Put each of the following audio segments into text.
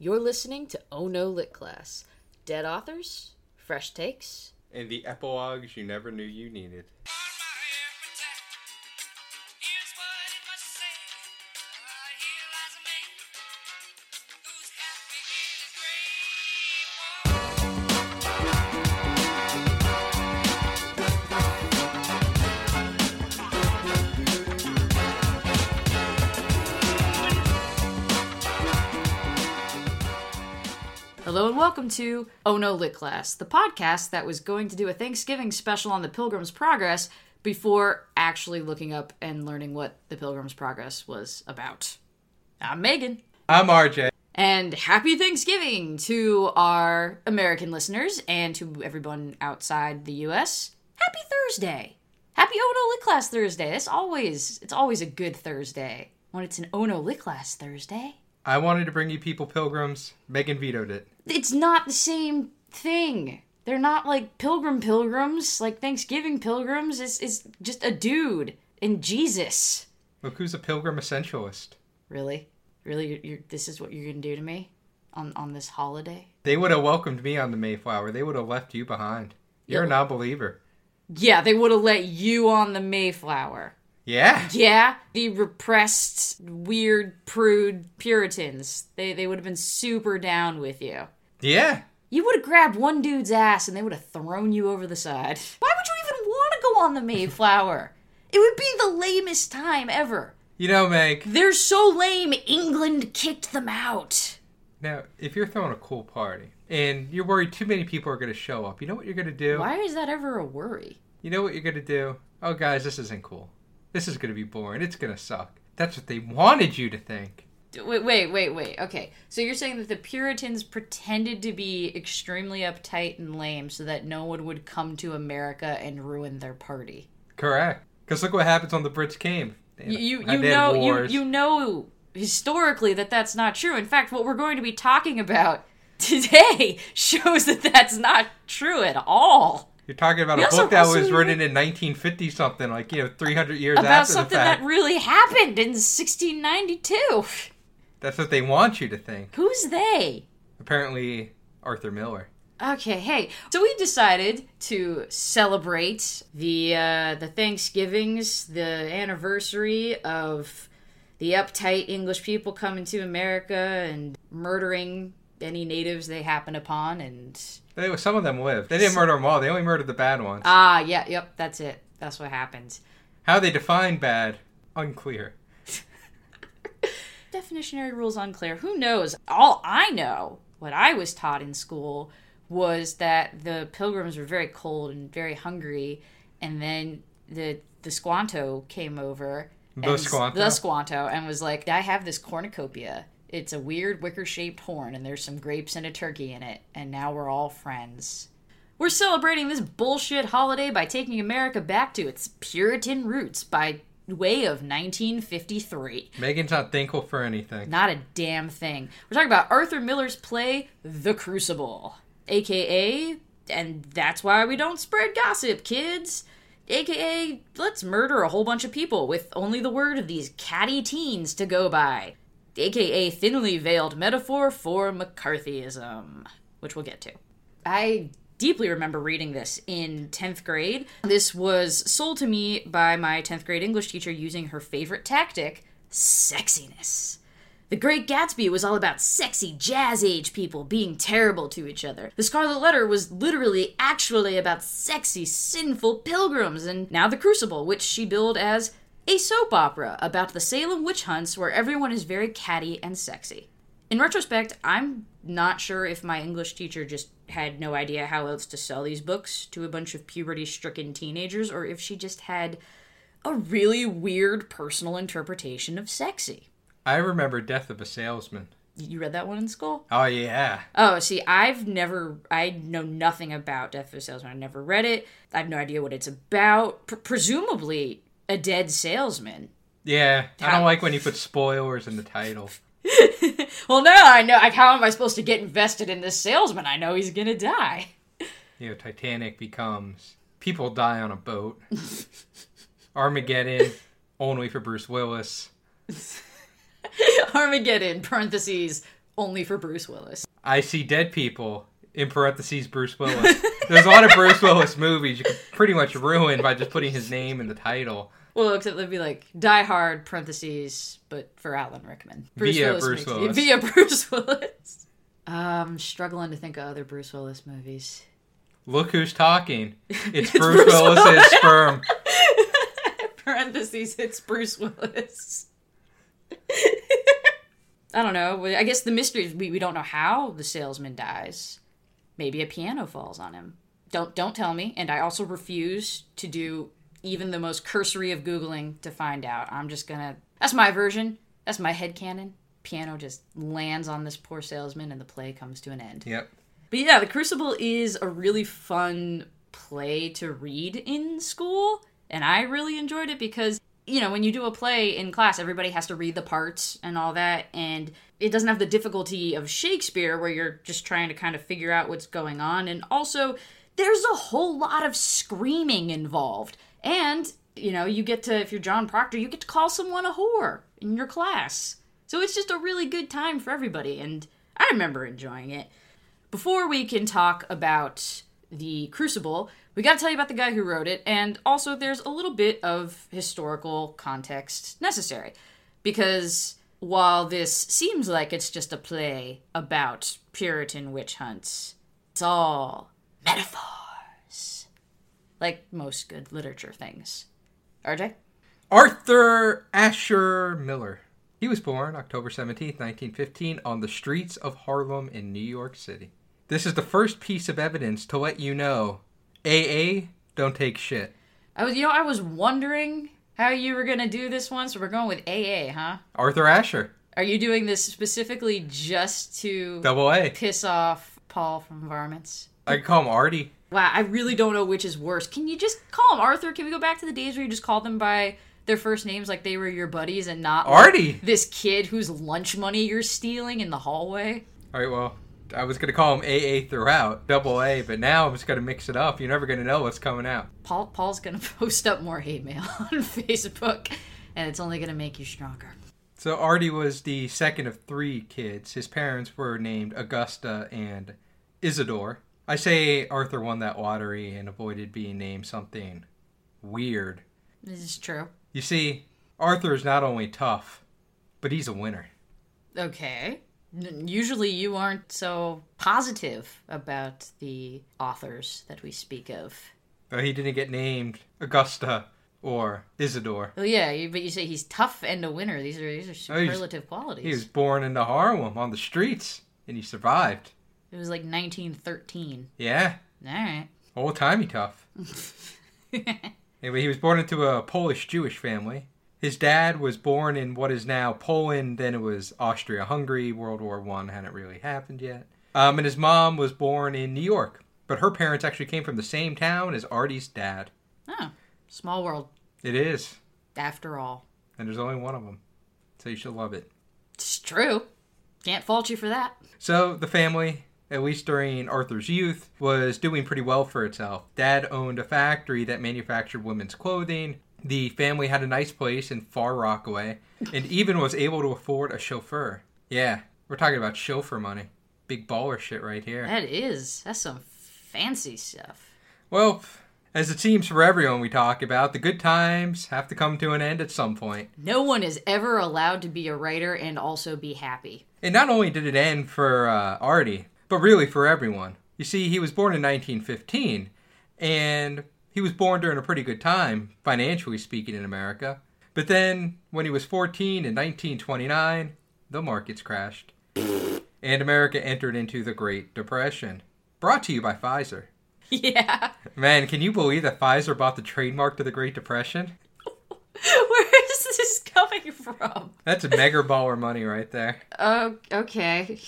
You're listening to Oh No Lit Class. Dead authors, fresh takes. And the epilogues you never knew you needed. Welcome to Oh No Lit Class, the podcast that was going to do a Thanksgiving special on the Pilgrim's Progress before actually looking up and learning what the Pilgrim's Progress was about. I'm Megan. I'm RJ. And happy Thanksgiving to our American listeners and to everyone outside the US. Happy Thursday. Happy oh Ono Lit Class Thursday. It's always it's always a good Thursday when it's an oh Ono Lit Class Thursday. I wanted to bring you people pilgrims. Megan vetoed it. It's not the same thing. They're not like pilgrim pilgrims, like Thanksgiving pilgrims. It's, it's just a dude and Jesus. Look who's a pilgrim essentialist. Really? Really? You're, you're, this is what you're going to do to me on, on this holiday? They would have welcomed me on the Mayflower. They would have left you behind. You're Yeah. a non-believer. Yeah, they would have let you on the Mayflower. Yeah. Yeah, the repressed, weird, prude Puritans. They they would have been super down with you. Yeah. You would have grabbed one dude's ass and they would have thrown you over the side. Why would you even want to go on the Mayflower? it would be the lamest time ever. You know, Meg. They're so lame, England kicked them out. Now, if you're throwing a cool party and you're worried too many people are going to show up, you know what you're going to do? Why is that ever a worry? You know what you're going to do? Oh, guys, this isn't cool. This is going to be boring. It's going to suck. That's what they wanted you to think. Wait, wait, wait, wait. Okay, so you're saying that the Puritans pretended to be extremely uptight and lame so that no one would come to America and ruin their party. Correct. Because look what happens when the Brits came. You you, you know you, you know historically that that's not true. In fact, what we're going to be talking about today shows that that's not true at all. You're talking about We a also- book that also was written in 1950 something, like you know, 300 years About after the something fact. that really happened in 1692. That's what they want you to think. Who's they? Apparently, Arthur Miller. Okay, hey. So we decided to celebrate the uh, the Thanksgivings, the anniversary of the uptight English people coming to America and murdering any natives they happen upon and They, some of them lived. They didn't murder them all. They only murdered the bad ones. ah, yeah, yep, that's it. That's what happened. How they define bad, unclear. Definitionary rules unclear. Who knows? All I know, what I was taught in school, was that the pilgrims were very cold and very hungry, and then the the Squanto came over. The and- Squanto? The Squanto, and was like, I have this cornucopia. It's a weird wicker shaped horn, and there's some grapes and a turkey in it, and now we're all friends. We're celebrating this bullshit holiday by taking America back to its Puritan roots by way of 1953. Megan's not thankful for anything. Not a damn thing. We're talking about Arthur Miller's play, The Crucible, aka, and that's why we don't spread gossip, kids. AKA, let's murder a whole bunch of people with only the word of these catty teens to go by. AKA, thinly veiled metaphor for McCarthyism, which we'll get to. I deeply remember reading this in 10th grade. This was sold to me by my 10th grade English teacher using her favorite tactic sexiness. The Great Gatsby was all about sexy jazz age people being terrible to each other. The Scarlet Letter was literally actually about sexy, sinful pilgrims, and now The Crucible, which she billed as a soap opera about the Salem witch hunts where everyone is very catty and sexy. In retrospect, I'm not sure if my English teacher just had no idea how else to sell these books to a bunch of puberty stricken teenagers or if she just had a really weird personal interpretation of sexy. I remember Death of a Salesman. You read that one in school? Oh, yeah. Oh, see, I've never, I know nothing about Death of a Salesman. I've never read it. I have no idea what it's about. P- presumably, a dead salesman. Yeah. I don't like when you put spoilers in the title. Well, now I know. Like, how am I supposed to get invested in this salesman? I know he's gonna die. You know, Titanic becomes people die on a boat. Armageddon, only for Bruce Willis. Armageddon, parentheses, only for Bruce Willis. I see dead people in parentheses Bruce Willis. There's a lot of Bruce Willis movies you can pretty much ruin by just putting his name in the title. Well, except they'd be like Die Hard parentheses, but for Alan Rickman. Via Bruce makes- Willis. Via Bruce Willis. I'm struggling to think of other Bruce Willis movies. Look who's talking. It's, It's Bruce, Bruce Willis's Willis. sperm. parentheses, it's Bruce Willis. I don't know. I guess the mystery is we, we don't know how the salesman dies. Maybe a piano falls on him. Don't don't tell me. And I also refuse to do even the most cursory of googling to find out. I'm just gonna. That's my version. That's my head canon. Piano just lands on this poor salesman, and the play comes to an end. Yep. But yeah, The Crucible is a really fun play to read in school, and I really enjoyed it because you know when you do a play in class, everybody has to read the parts and all that, and it doesn't have the difficulty of Shakespeare where you're just trying to kind of figure out what's going on, and also there's a whole lot of screaming involved, and you know you get to if you're John Proctor, you get to call someone a whore in your class, so it's just a really good time for everybody, and I remember enjoying it. Before we can talk about the Crucible, we got to tell you about the guy who wrote it, and also there's a little bit of historical context necessary. Because while this seems like it's just a play about Puritan witch hunts, it's all metaphors. Like most good literature things. RJ? Arthur Asher Miller. He was born October 17th, 1915, on the streets of Harlem in New York City. This is the first piece of evidence to let you know AA don't take shit. I was, you know, I was wondering how you were gonna do this one, so we're going with AA, huh? Arthur Asher, Are you doing this specifically just to double A. piss off Paul from Varmints? I can call him Artie. Wow, I really don't know which is worse. Can you just call him Arthur? Can we go back to the days where you just called them by their first names like they were your buddies and not like Artie! this kid whose lunch money you're stealing in the hallway? All right, well, I was going to call him AA throughout, double A, but now I'm just going to mix it up. You're never going to know what's coming out. Paul Paul's gonna post up more hate mail on Facebook, and it's only gonna make you stronger. So Artie was the second of three kids. His parents were named Augusta and Isidore. I say Arthur won that lottery and avoided being named something weird. This is true. You see, Arthur is not only tough, but he's a winner. Okay. Usually you aren't so positive about the authors that we speak of. Though he didn't get named Augusta or Isidore. Well, yeah, but you say he's tough and a winner. These are these are Oh, superlative qualities. He was born into Harlem on the streets, and he survived. It was like 1913. Yeah, All right. old timey tough. Anyway, he was born into a Polish Jewish family. His dad was born in what is now Poland, then it was Austria Hungary. World War One hadn't really happened yet. Um, and his mom was born in New York, but her parents actually came from the same town as Artie's dad. Oh, small world It is, after all. and there's only one of them, so you should love it. It's true. Can't fault you for that. So the family, at least during Arthur's youth, was doing pretty well for itself. Dad owned a factory that manufactured women's clothing. The family had a nice place in Far Rockaway, and even was able to afford a chauffeur. Yeah, we're talking about chauffeur money. Big baller shit right here. That is. That's some fancy stuff. Well, as it seems for everyone we talk about, the good times have to come to an end at some point. No one is ever allowed to be a writer and also be happy. And not only did it end for uh, Artie, but really for everyone. You see, he was born in 1915, and he was born during a pretty good time, financially speaking, in America. But then, when he was 14 in 1929, the markets crashed, and America entered into the Great Depression. Brought to you by Pfizer. Yeah. Man, can you believe that Pfizer bought the trademark to the Great Depression? Where is this coming from? That's mega baller money right there. Oh, okay.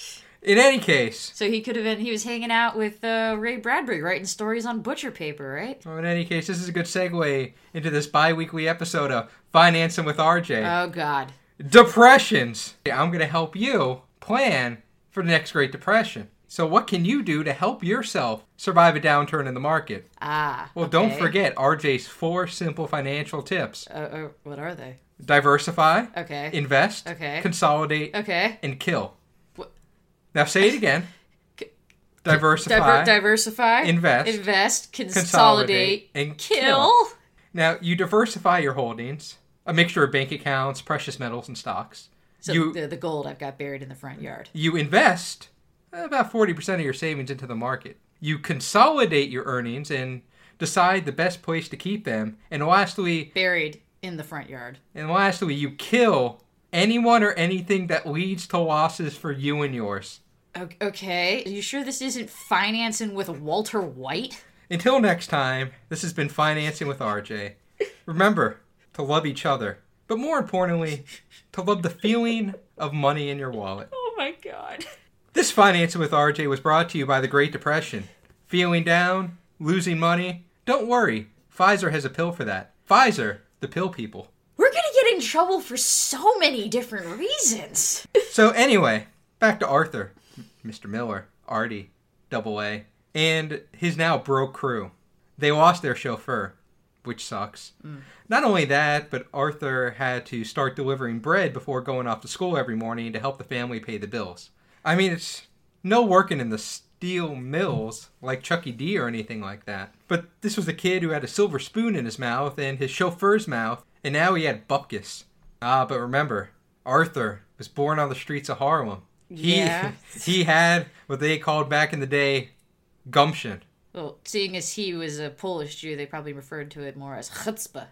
In any case, So he could have been, he was hanging out with uh, Ray Bradbury writing stories on butcher paper, right? well, in any case, this is a good segue into this bi-weekly episode of Financing with RJ. Oh, God. Depressions. I'm going to help you plan for the next Great Depression. So, what can you do to help yourself survive a downturn in the market? Ah. Well, don't forget RJ's four simple financial tips Uh, uh, what are they? diversify, Okay. invest, Okay. consolidate, Okay. and kill. Now say it again. Diversify. Diver- diversify, Invest. invest, Consolidate, consolidate, and kill. Now you diversify your holdings, a mixture of bank accounts, precious metals, and stocks. So you the, the gold I've got buried in the front yard. you invest uh, about 40% of your savings into the market. You consolidate your earnings and decide the best place to keep them. And lastly, Buried in the front yard. and lastly, you kill anyone or anything that leads to losses for you and yours. Okay. Are you sure this isn't financing with Walter White? Until next time, this has been Financing with RJ. Remember to love each other, but more importantly, to love the feeling of money in your wallet. Oh my god. This Financing with RJ was brought to you by the Great Depression. Feeling down? Losing money? Don't worry. Pfizer has a pill for that. Pfizer, the pill people. We're gonna get in trouble for so many different reasons. So, anyway, back to Arthur, Mr. Miller, Artie, Double A, and his now broke crew. They lost their chauffeur, which sucks. Mm. Not only that, but Arthur had to start delivering bread before going off to school every morning to help the family pay the bills. I mean, it's no working in the steel mills like Chucky D or anything like that. But this was a kid who had a silver spoon in his mouth and his chauffeur's mouth, and now he had bupkis. Ah, but remember, Arthur was born on the streets of Harlem. He Yeah. he had what they called back in the day gumption. Well, seeing as he was a Polish Jew, they probably referred to it more as chutzpah.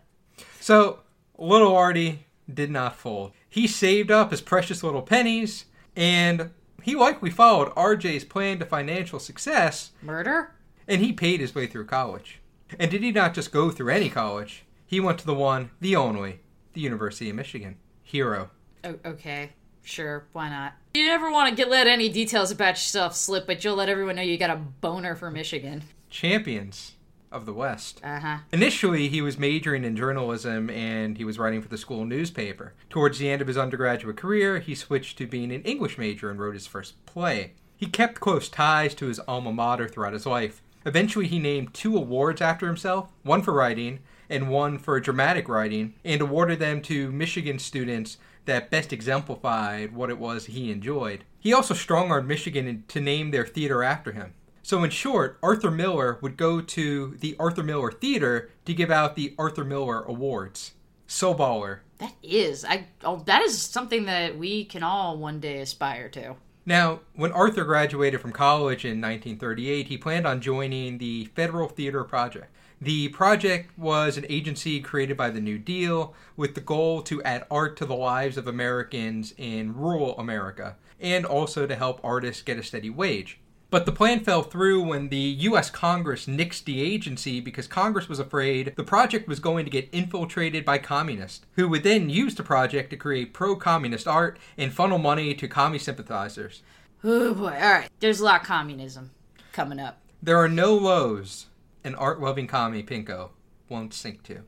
So little Artie did not fold. He saved up his precious little pennies, and he likely followed RJ's plan to financial success, Murder? and he paid his way through college. And did he not just go through any college? He went to the one, the only, the University of Michigan. Hero. O- okay, sure, why not? You never want to get let any details about yourself slip, but you'll let everyone know you got a boner for Michigan. Champions of the West. Uh huh. Initially, he was majoring in journalism and he was writing for the school newspaper. Towards the end of his undergraduate career, he switched to being an English major and wrote his first play. He kept close ties to his alma mater throughout his life. Eventually, he named two awards after himself one for writing and one for dramatic writing, and awarded them to Michigan students that best exemplified what it was he enjoyed. He also strong armed Michigan to name their theater after him. So, in short, Arthur Miller would go to the Arthur Miller Theater to give out the Arthur Miller Awards. So baller. That is, I. Oh, that is something that we can all one day aspire to. Now, when Arthur graduated from college in 1938, he planned on joining the Federal Theater Project. The project was an agency created by the New Deal with the goal to add art to the lives of Americans in rural America and also to help artists get a steady wage. But the plan fell through when the US Congress nixed the agency because Congress was afraid the project was going to get infiltrated by communists, who would then use the project to create pro communist art and funnel money to commie sympathizers. Oh boy, alright. There's a lot of communism coming up. There are no lows an art loving commie Pinko won't sink to.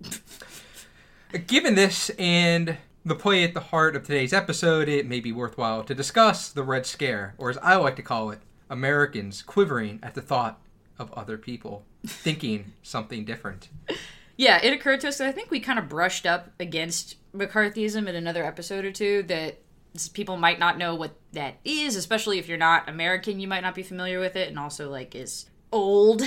Given this and the play at the heart of today's episode, it may be worthwhile to discuss the Red Scare, or as I like to call it, Americans quivering at the thought of other people thinking something different. Yeah, it occurred to us that I think we kind of brushed up against McCarthyism in another episode or two that people might not know what that is, especially if you're not American, you might not be familiar with it, and also like is old.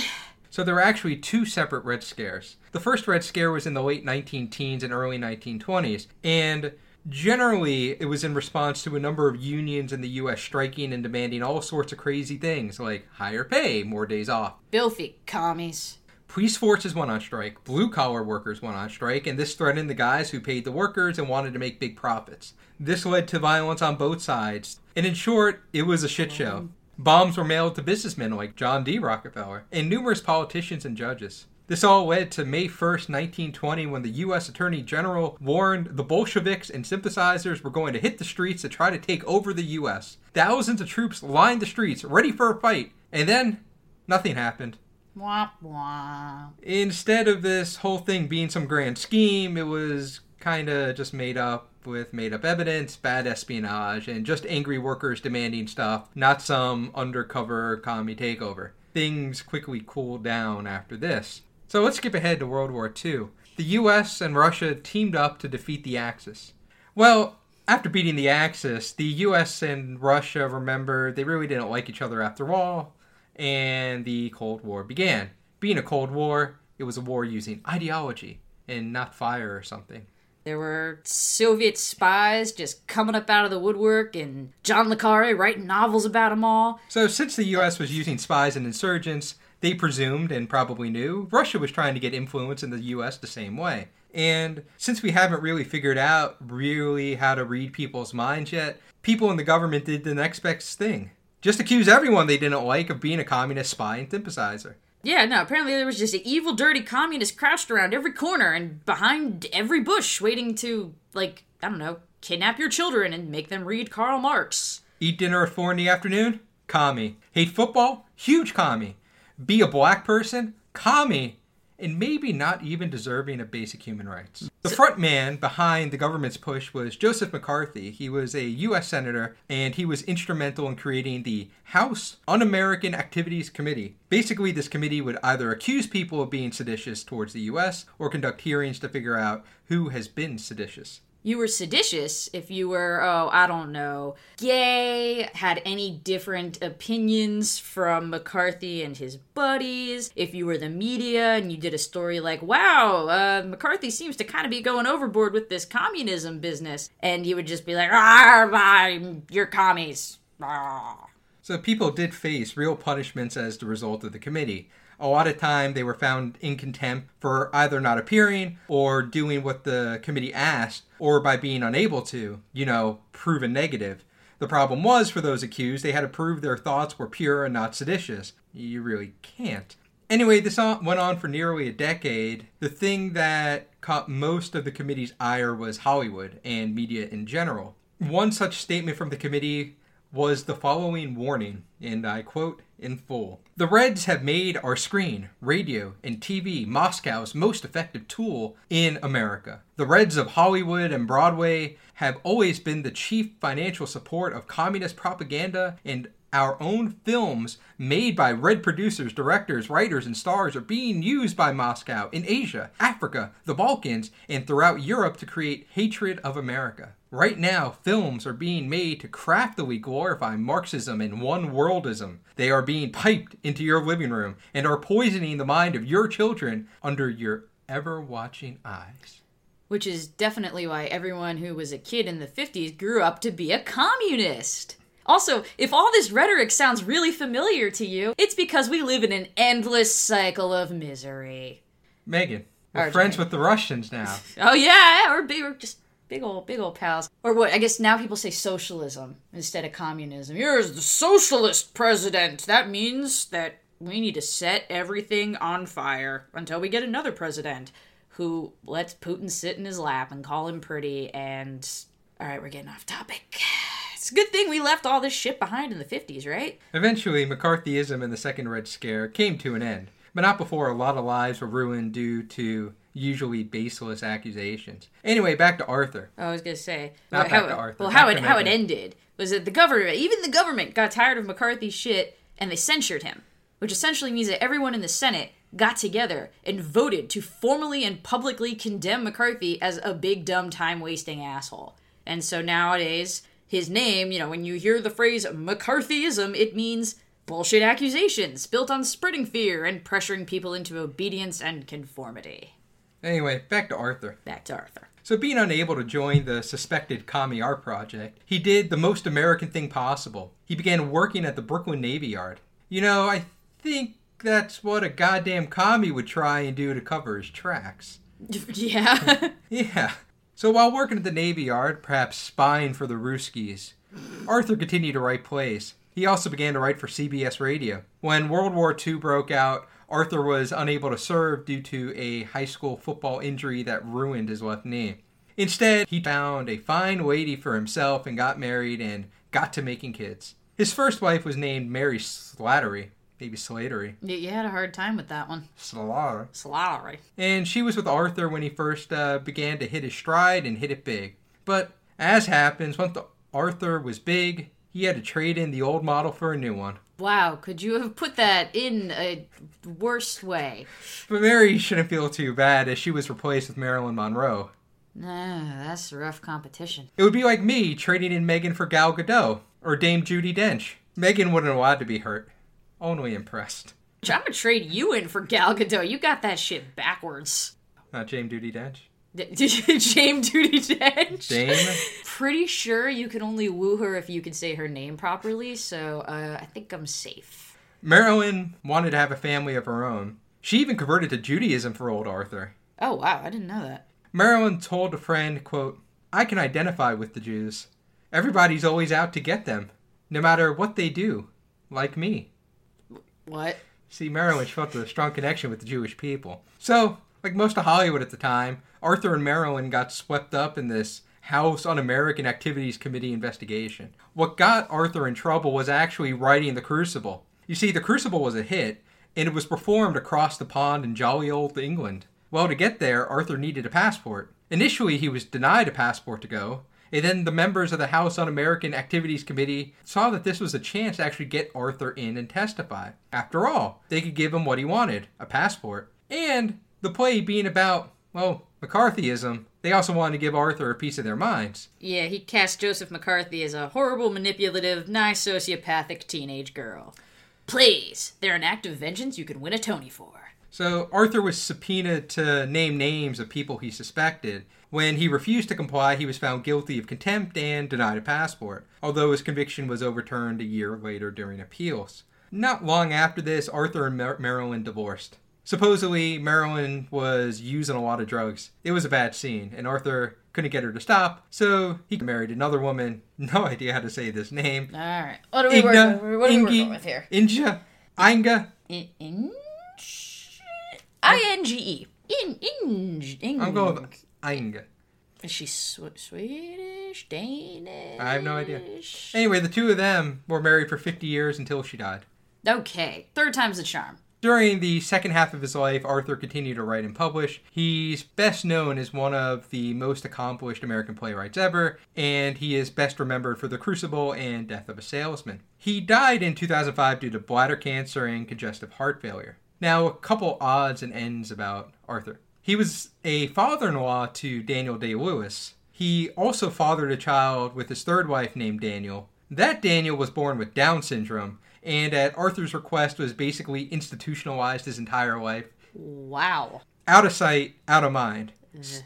So there were actually two separate Red Scares. The first Red Scare was in the late 19 teens and early 1920s, and generally it was in response to a number of unions in the US striking and demanding all sorts of crazy things like higher pay, more days off. Filthy commies. Police forces went on strike, blue collar workers went on strike, and this threatened the guys who paid the workers and wanted to make big profits. This led to violence on both sides, and in short, it was a shit show. Bombs were mailed to businessmen like John D. Rockefeller and numerous politicians and judges. This all led to May 1st, 1920, when the U.S. Attorney General warned the Bolsheviks and sympathizers were going to hit the streets to try to take over the U.S. Thousands of troops lined the streets, ready for a fight, and then nothing happened. Wah wah. Instead of this whole thing being some grand scheme, it was kind of just made up with made up evidence, bad espionage, and just angry workers demanding stuff, not some undercover commie takeover. Things quickly cooled down after this. So let's skip ahead to World War II. The US and Russia teamed up to defeat the Axis. Well, After beating the Axis, the US and Russia, remember, they really didn't like each other after all, and the Cold War began. Being a Cold War, it was a war using ideology and not fire or something. There were Soviet spies just coming up out of the woodwork, and John Le Carre writing novels about them all. So, since the US was using spies and insurgents, they presumed and probably knew Russia was trying to get influence in the US the same way. And since we haven't really figured out really how to read people's minds yet, people in the government did the next best thing. Just accuse everyone they didn't like of being a communist spy and sympathizer. Yeah, no, apparently there was just an evil, dirty communist crouched around every corner and behind every bush waiting to, like, I don't know, kidnap your children and make them read Karl Marx. Eat dinner at four in the afternoon? Commie. Hate football? Huge commie. Be a black person? Commie and maybe not even deserving of basic human rights. Mm. The front man behind the government's push was Joseph McCarthy. He was a U.S. Senator and he was instrumental in creating the House Un American Activities Committee. Basically, this committee would either accuse people of being seditious towards the U.S. or conduct hearings to figure out who has been seditious you were seditious if you were, oh, I don't know, gay, had any different opinions from McCarthy and his buddies, if you were the media and you did a story like, wow, uh, McCarthy seems to kind of be going overboard with this communism business, and you would just be like, ah, you're commies. Ah. So people did face real punishments as the result of the committee a lot of time they were found in contempt for either not appearing or doing what the committee asked or by being unable to, you know, prove a negative. The problem was for those accused, they had to prove their thoughts were pure and not seditious. You really can't. Anyway, this went on for nearly a decade. The thing that caught most of the committee's ire was Hollywood and media in general. One such statement from the committee was the following warning, and I quote in full The Reds have made our screen, radio, and TV Moscow's most effective tool in America. The Reds of Hollywood and Broadway have always been the chief financial support of communist propaganda and our own films made by red producers, directors, writers, and stars are being used by Moscow in Asia, Africa, the Balkans, and throughout Europe to create hatred of America. Right now, films are being made to craftily glorify Marxism and one worldism. They are being piped into your living room and are poisoning the mind of your children under your ever watching eyes. Which is definitely why everyone who was a kid in the 50s grew up to be a communist. Also, if all this rhetoric sounds really familiar to you, it's because we live in an endless cycle of misery. Megan, we're RJ. friends with the Russians now. oh yeah, we're, big, we're just big old big old pals. Or what? I guess now people say socialism instead of communism. Here's the socialist president. That means that we need to set everything on fire until we get another president who lets Putin sit in his lap and call him pretty. And all right, we're getting off topic. It's a good thing we left all this shit behind in the 50s, right? Eventually, McCarthyism and the Second Red Scare came to an end, but not before a lot of lives were ruined due to usually baseless accusations. Anyway, back to Arthur. Oh, I was gonna say not how, back to Arthur. Well, how it how it ended was that the government, even the government, got tired of McCarthy's shit and they censured him, which essentially means that everyone in the Senate got together and voted to formally and publicly condemn McCarthy as a big dumb time wasting asshole. And so nowadays his name, you know, when you hear the phrase McCarthyism, it means bullshit accusations built on spreading fear and pressuring people into obedience and conformity. Anyway, back to Arthur. Back to Arthur. So, being unable to join the suspected commie art project, he did the most American thing possible. He began working at the Brooklyn Navy Yard. You know, I think that's what a goddamn commie would try and do to cover his tracks. Yeah. yeah. So while working at the Navy Yard, perhaps spying for the Ruskies, Arthur continued to write plays. He also began to write for CBS Radio. When World War II broke out, Arthur was unable to serve due to a high school football injury that ruined his left knee. Instead, he found a fine lady for himself and got married and got to making kids. His first wife was named Mary Slattery, maybe Slatery. You, you had a hard time with that one. Slattery. Slattery. And she was with Arthur when he first uh, began to hit his stride and hit it big. But as happens, once Arthur was big, he had to trade in the old model for a new one. Wow, could you have put that in a worse way? But Mary shouldn't feel too bad as she was replaced with Marilyn Monroe. Nah, that's rough competition. It would be like me trading in Megan for Gal Gadot or Dame Judi Dench. Megan wouldn't have wanted to be hurt. Only impressed. I'm gonna trade you in for Gal Gadot. You got that shit backwards. Not Dame Duty Dench. Jame Duty Dench. Dame. Pretty sure you can only woo her if you can say her name properly, so uh, I think I'm safe. Marilyn wanted to have a family of her own. She even converted to Judaism for old Arthur. Oh wow, I didn't know that. Marilyn told a friend, quote, I can identify with the Jews. Everybody's always out to get them, no matter what they do, like me. What? See, Marilyn felt a strong connection with the Jewish people. So, like most of Hollywood at the time, Arthur and Marilyn got swept up in this House Un American Activities Committee investigation. What got Arthur in trouble was actually writing The Crucible. You see, The Crucible was a hit, and it was performed across the pond in jolly old England. Well, to get there, Arthur needed a passport. Initially, he was denied a passport to go, and then the members of the House Un American Activities Committee saw that this was a chance to actually get Arthur in and testify. After all, they could give him what he wanted a passport. And the play being about, well, McCarthyism, they also wanted to give Arthur a piece of their minds. Yeah, he cast Joseph McCarthy as a horrible, manipulative, nice, sociopathic teenage girl. Please, they're an act of vengeance you can win a Tony for. So Arthur was subpoenaed to name names of people he suspected. When he refused to comply, he was found guilty of contempt and denied a passport, although his conviction was overturned a year later during appeals. Not long after this, Arthur and Mar- Marilyn divorced. Supposedly, Marilyn was using a lot of drugs. It was a bad scene, and Arthur couldn't get her to stop, so he married another woman. No idea how to say this name. All right, what are we working? What are we Ingi, working with here? Inja, Inga. In, in, I N G E. In in. in I'm going with Inga. Is she sw- Swedish, Danish? I have no idea. Anyway, the two of them were married for 50 years until she died. Okay, third time's the charm. During the second half of his life, Arthur continued to write and publish. He's best known as one of the most accomplished American playwrights ever, and he is best remembered for The Crucible and Death of a Salesman. He died in 2005 due to bladder cancer and congestive heart failure. Now, a couple odds and ends about Arthur. He was a father in law to Daniel Day Lewis. He also fathered a child with his third wife named Daniel. That Daniel was born with Down syndrome, and at Arthur's request was basically institutionalized his entire life. Wow, Out of sight, out of mind.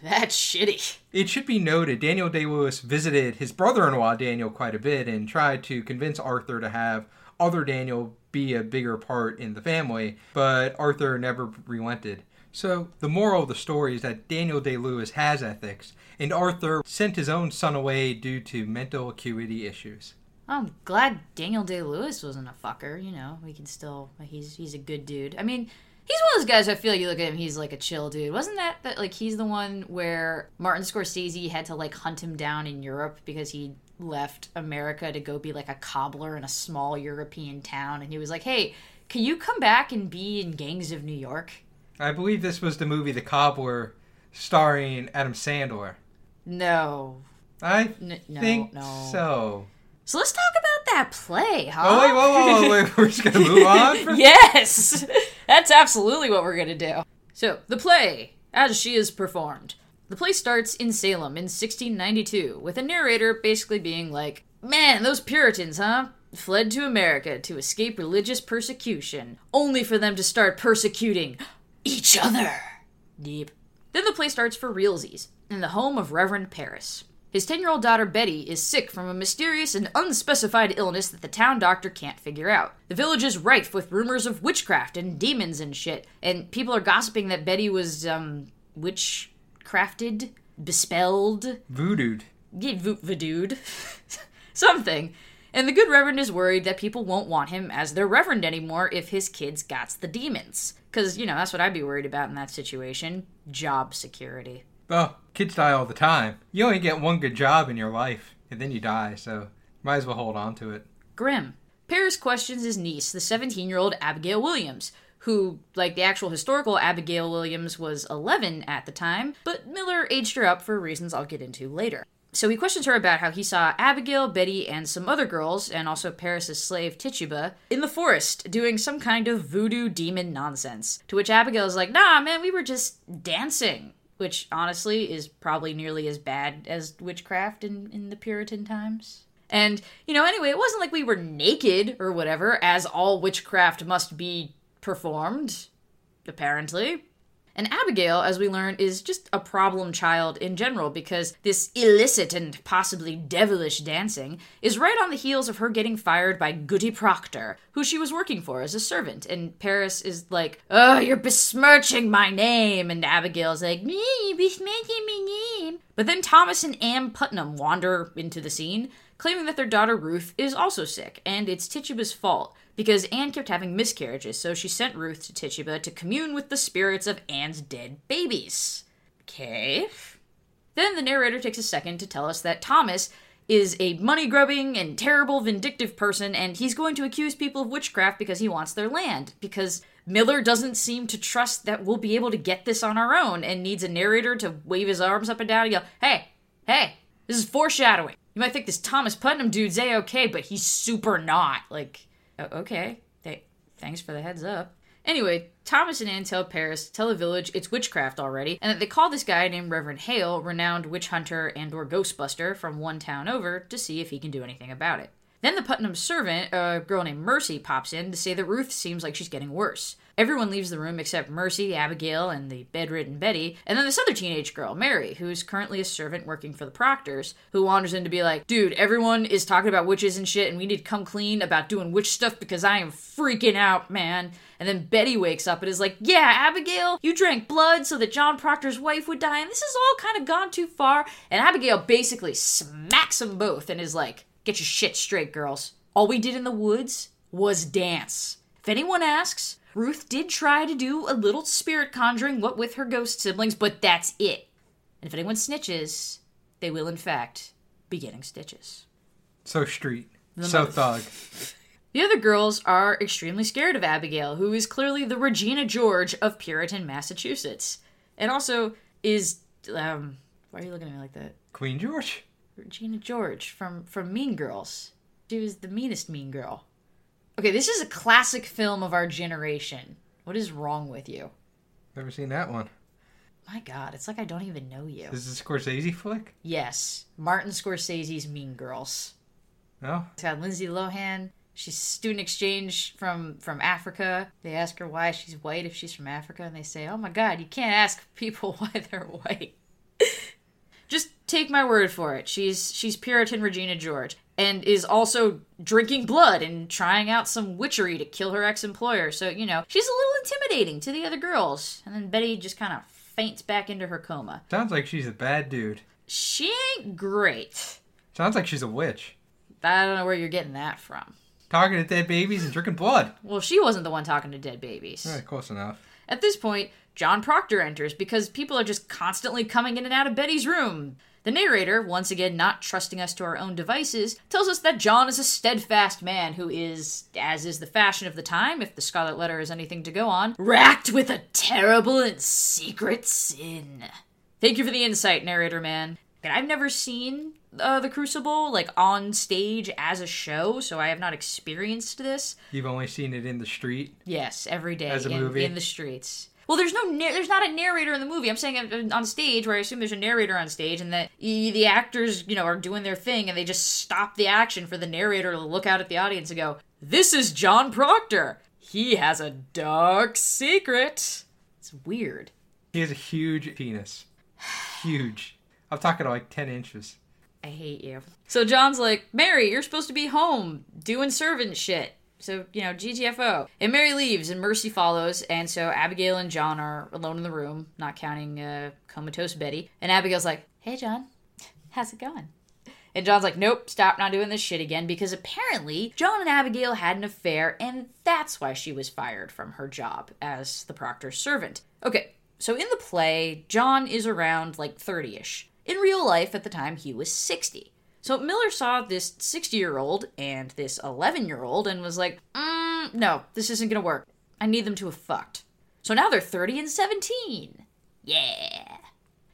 that's shitty. It should be noted Daniel Day Lewis visited his brother in law Daniel quite a bit and tried to convince Arthur to have other Daniel be a bigger part in the family, but Arthur never relented. So, the moral of the story is that Daniel Day Lewis has ethics, and Arthur sent his own son away due to mental acuity issues. I'm glad Daniel Day Lewis wasn't a fucker. You know, we can still. He's he's a good dude. I mean, he's one of those guys. I feel like you look at him, he's like a chill dude. Wasn't that that like he's the one where Martin Scorsese had to like hunt him down in Europe because he left America to go be like a cobbler in a small European town, and he was like, "Hey, can you come back and be in Gangs of New York?" I believe this was the movie The Cobbler starring Adam Sandler. No, I N- no, think no. so. So let's talk about that play, huh? Oh, wait, whoa, whoa, whoa, wait, we're just going to move on? For- yes, that's absolutely what we're gonna do. So the play, as she is performed, the play starts in Salem in 1692 with a narrator basically being like, "Man, those Puritans, huh?" Fled to America to escape religious persecution, only for them to start persecuting each other. Deep. Then the play starts for realsies, in the home of Reverend Parris. His 10 year old daughter Betty is sick from a mysterious and unspecified illness that the town doctor can't figure out. The village is rife with rumors of witchcraft and demons and shit, and people are gossiping that Betty was, um, witchcrafted, bespelled, Voodooed. yeah, vo- voodooed, something. And the good reverend is worried that people won't want him as their reverend anymore if his kids got the demons. Because, you know, that's what I'd be worried about in that situation job security. Oh, kids die all the time. You only get one good job in your life, and then you die, so might as well hold on to it. Grim. Parris questions his niece, the 17 year old Abigail Williams, who, like the actual historical Abigail Williams, was 11 at the time, but Miller aged her up for reasons I'll get into later. So he questions her about how he saw Abigail, Betty, and some other girls, and also Parris's slave Tituba, in the forest doing some kind of voodoo demon nonsense. To which Abigail is like, nah, man, we were just dancing. which honestly is probably nearly as bad as witchcraft in, in the Puritan times. And, you know, anyway, it wasn't like we were naked or whatever, as all witchcraft must be performed, apparently. And Abigail, as we learn, is just a problem child in general because this illicit and possibly devilish dancing is right on the heels of her getting fired by Goody Proctor, who she was working for as a servant. And Parris is like, Oh, you're besmirching my name. And Abigail's like, Me, besmirching my name. But then Thomas and Ann Putnam wander into the scene, claiming that their daughter Ruth is also sick, and it's Tituba's fault because Anne kept having miscarriages, so she sent Ruth to Tituba to commune with the spirits of Anne's dead babies. Okay. Then the narrator takes a second to tell us that Thomas is a money grubbing and terrible vindictive person, and he's going to accuse people of witchcraft because he wants their land. Because Miller doesn't seem to trust that we'll be able to get this on our own and needs a narrator to wave his arms up and down and yell, Hey, hey, this is foreshadowing. You might think this Thomas Putnam dude's a okay, but he's super not. Like, Oh, okay. Th- thanks for the heads up. Anyway, Thomas and Anne tell Parris tell the village it's witchcraft already, and that they call this guy named Reverend Hale, renowned witch hunter and or ghostbuster from one town over, to see if he can do anything about it. Then the Putnam servant, a girl named Mercy, pops in to say that Ruth seems like she's getting worse. Everyone leaves the room except Mercy, Abigail, and the bedridden Betty, and then this other teenage girl, Mary, who's currently a servant working for the Proctors, who wanders in to be like, dude, everyone is talking about witches and shit, and we need to come clean about doing witch stuff because I am freaking out, man. And then Betty wakes up and is like, yeah, Abigail, you drank blood so that John Proctor's wife would die, and this has all kind of gone too far. And Abigail basically smacks them both and is like, get your shit straight, girls. All we did in the woods was dance. If anyone asks, Ruth did try to do a little spirit conjuring, what with her ghost siblings, but that's it. And if anyone snitches, they will, in fact, be getting stitches. So street. so mother- thug. The other girls are extremely scared of Abigail, who is clearly the Regina George of Puritan Massachusetts. And also is um why are you looking at me like that? Queen George. Regina George from from Mean Girls. She was the meanest mean girl. Okay, this is a classic film of our generation. What is wrong with you? Never seen that one. My god, it's like I don't even know you. This is a Scorsese flick? Yes, Martin Scorsese's Mean Girls. No? It's got Lindsay Lohan. She's student exchange from from Africa. They ask her why she's white if she's from Africa, and they say, "Oh my God, you can't ask people why they're white." Just take my word for it. She's she's Puritan Regina George, and is also drinking blood and trying out some witchery to kill her ex-employer. So you know she's a little intimidating to the other girls. And then Betty just kind of faints back into her coma. Sounds like she's a bad dude. She ain't great. Sounds like she's a witch. I don't know where you're getting that from. Talking to dead babies and drinking blood. Well, she wasn't the one talking to dead babies. Close enough. At this point, John Proctor enters because people are just constantly coming in and out of Betty's room. The narrator, once again not trusting us to our own devices, tells us that John is a steadfast man who is, as is the fashion of the time, if the Scarlet Letter is anything to go on, racked with a terrible and secret sin. Thank you for the insight, narrator man. And I've never seen uh, the Crucible like on stage as a show, so I have not experienced this. You've only seen it in the street. Yes, every day As a in, movie? in the streets. Well, there's no there's not a narrator in the movie. I'm saying on stage, where I assume there's a narrator on stage, and that the actors, you know, are doing their thing, and they just stop the action for the narrator to look out at the audience and go, "This is John Proctor. He has a dark secret." It's weird. He has a huge penis. Huge. I'm talking like 10 inches. I hate you. So John's like, Mary, you're supposed to be home doing servant shit. So, you know, GTFO. And Mary leaves and Mercy follows. And so Abigail and John are alone in the room, not counting uh, comatose Betty. And Abigail's like, hey, John, how's it going? And John's like, nope, stop not doing this shit again because apparently John and Abigail had an affair and that's why she was fired from her job as the proctor's servant. Okay, so in the play, John is around like 30 ish. In real life, at the time, he was 60. So Miller saw this 60 year old and this 11 year old and was like, mm, no, this isn't gonna work. I need them to have fucked. So now they're 30 and 17. Yeah.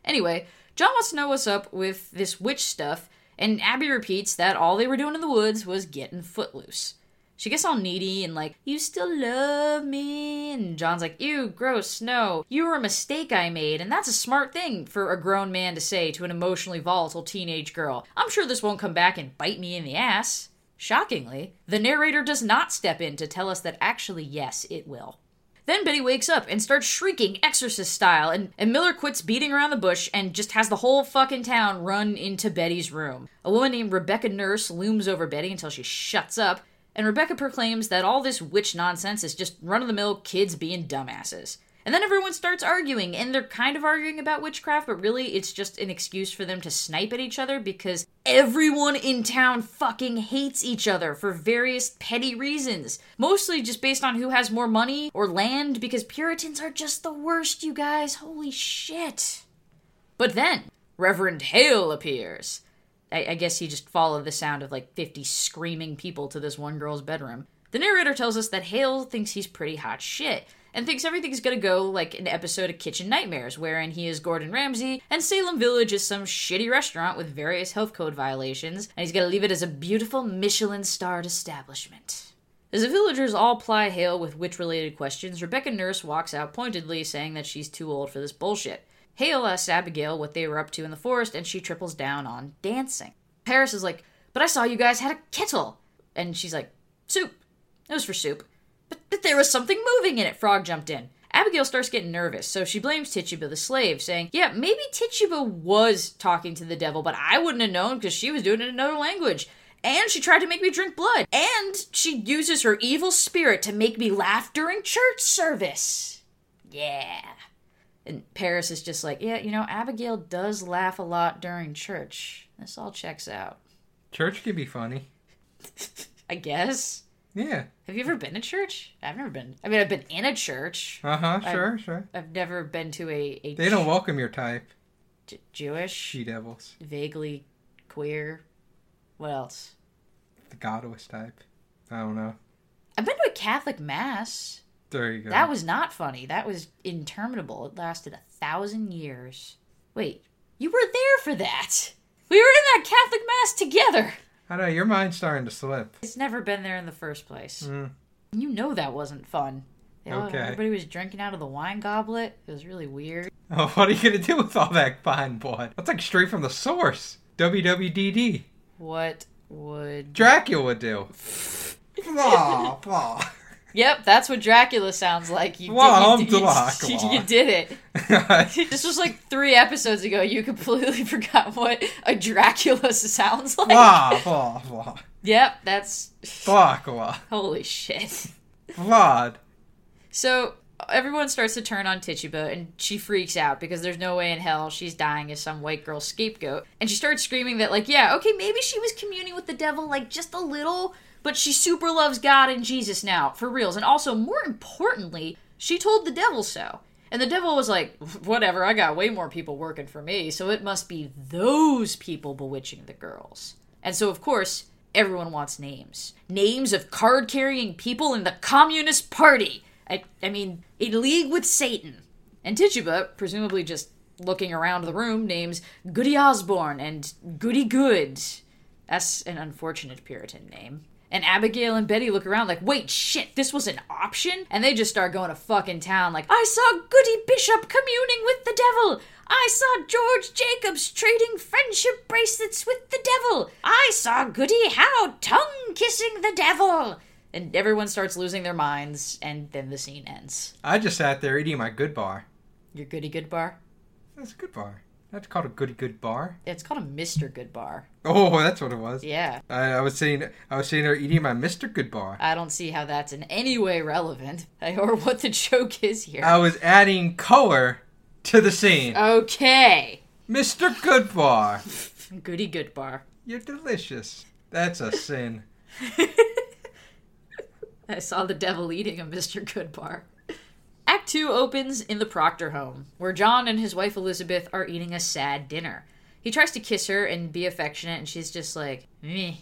Anyway, John wants to know what's up with this witch stuff, and Abby repeats that all they were doing in the woods was getting footloose. She gets all needy and like, you still love me. And John's like, ew, gross, no. You were a mistake I made. And that's a smart thing for a grown man to say to an emotionally volatile teenage girl. I'm sure this won't come back and bite me in the ass. Shockingly, the narrator does not step in to tell us that actually, yes, it will. Then Betty wakes up and starts shrieking exorcist style, and, and Miller quits beating around the bush and just has the whole fucking town run into Betty's room. A woman named Rebecca Nurse looms over Betty until she shuts up, and Rebecca proclaims that all this witch nonsense is just run of the mill kids being dumbasses. And then everyone starts arguing, and they're kind of arguing about witchcraft, but really it's just an excuse for them to snipe at each other because everyone in town fucking hates each other for various petty reasons. Mostly just based on who has more money or land, because Puritans are just the worst, you guys. Holy shit. But then, Reverend Hale appears. I, I guess he just followed the sound of like 50 screaming people to this one girl's bedroom. The narrator tells us that Hale thinks he's pretty hot shit and thinks everything's gonna go like an episode of Kitchen Nightmares, wherein he is Gordon Ramsay and Salem Village is some shitty restaurant with various health code violations, and he's gonna leave it as a beautiful Michelin starred establishment. As the villagers all ply Hale with witch related questions, Rebecca Nurse walks out pointedly saying that she's too old for this bullshit. Hale asks Abigail what they were up to in the forest, and she triples down on dancing. Parris is like, But I saw you guys had a kettle. And she's like, Soup. It was for soup. But, but there was something moving in it, Frog jumped in. Abigail starts getting nervous, so she blames Tituba the slave, saying, Yeah, maybe Tituba was talking to the devil, but I wouldn't have known because she was doing it in another language. And she tried to make me drink blood. And she uses her evil spirit to make me laugh during church service. Yeah. And Parris is just like, Yeah, you know, Abigail does laugh a lot during church. This all checks out. Church can be funny. I guess. Yeah. Have you ever been to church? I've never been. I mean, I've been in a church. Uh huh. Sure. sure. I've never been to a, a They don't welcome your type. J- Jewish, She devils. vaguely queer. What else? The godless type. I don't know. I've been to a Catholic mass. There you go. That was not funny. That was interminable. It lasted a thousand years. Wait, you were there for that. We were in that Catholic mass together. I know your mind's starting to slip. It's never been there in the first place. Mm. You know that wasn't fun. They all- Okay. Everybody was drinking out of the wine goblet. It was really weird. Oh, what are you gonna do with all that fine blood? That's like straight from the source. WWDD. What would Dracula would do. blah blah. Yep, that's what Dracula sounds like. You, Wow, did, you, you, Dracula. you did it. This was like three episodes ago. You completely forgot what a Dracula sounds like. blah blah blah. Yep, that's blah. holy shit. Vlad. So everyone starts to turn on Tituba, and she freaks out because there's no way in hell she's dying as some white girl scapegoat. And she starts screaming that, like, yeah, okay, maybe she was communing with the devil, like, just a little, but she super loves God and Jesus now, for reals. And also, more importantly, she told the devil so. And the devil was like, whatever, I got way more people working for me, so it must be those people bewitching the girls. And so, of course, everyone wants names. Names of card carrying people in the Communist Party. I, I mean, in league with Satan. And Tituba, presumably just looking around the room, names Goody Osborne and Goody Good. That's an unfortunate Puritan name. And Abigail and Betty look around like, wait, shit, this was an option? And they just start going to fucking town like, I saw Goody Bishop communing with the devil. I saw George Jacobs trading friendship bracelets with the devil. I saw Goody Howe tongue kissing the devil. And everyone starts losing their minds, and then the scene ends. I just sat there eating my good bar. Your Goody Good Bar? That's a good bar. That's called a goody good bar. It's called a Mr. Good Bar. Oh, that's what it was. Yeah. I, I was sitting, I was sitting her eating my Mr. Good bar. I don't see how that's in any way relevant or what the joke is here. I was adding color to the scene. Okay. Mr. Good Bar, Goody Good Bar. you're delicious. That's a sin. I saw the devil eating a Mr. Good Bar. Act 2 opens in the Proctor home, where John and his wife Elizabeth are eating a sad dinner. He tries to kiss her and be affectionate, and she's just like, meh.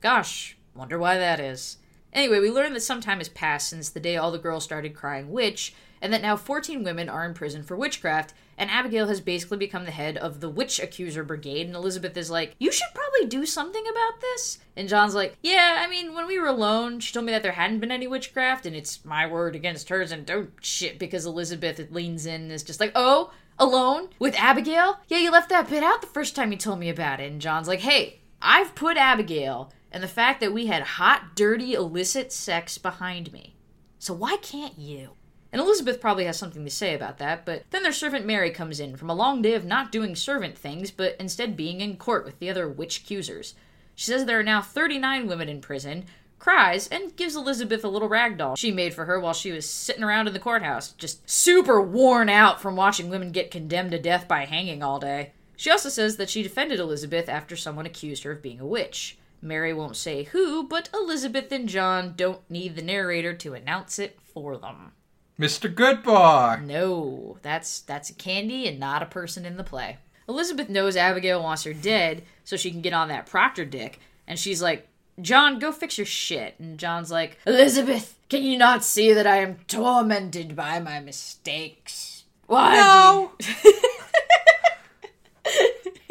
Gosh, wonder why that is. Anyway, we learn that some time has passed since the day all the girls started crying witch, and that now 14 women are in prison for witchcraft, and Abigail has basically become the head of the witch accuser brigade, and Elizabeth is like, You should probably do something about this. And John's like, Yeah, I mean, when we were alone, she told me that there hadn't been any witchcraft, and it's my word against hers, and oh shit, because Elizabeth leans in and is just like, Oh, alone? With Abigail? Yeah, you left that bit out the first time you told me about it. And John's like, Hey, I've put Abigail and the fact that we had hot, dirty, illicit sex behind me. So why can't you? And Elizabeth probably has something to say about that, but then their servant Mary comes in from a long day of not doing servant things, but instead being in court with the other witch accusers. She says there are now 39 women in prison, cries, and gives Elizabeth a little rag doll she made for her while she was sitting around in the courthouse, just super worn out from watching women get condemned to death by hanging all day. She also says that she defended Elizabeth after someone accused her of being a witch. Mary won't say who, but Elizabeth and John don't need the narrator to announce it for them. Mr. Goodbar. No, that's that's a candy and not a person in the play. Elizabeth knows Abigail wants her dead so she can get on that proctor dick, and she's like, "John, go fix your shit." And John's like, "Elizabeth, can you not see that I am tormented by my mistakes? Why No. do you...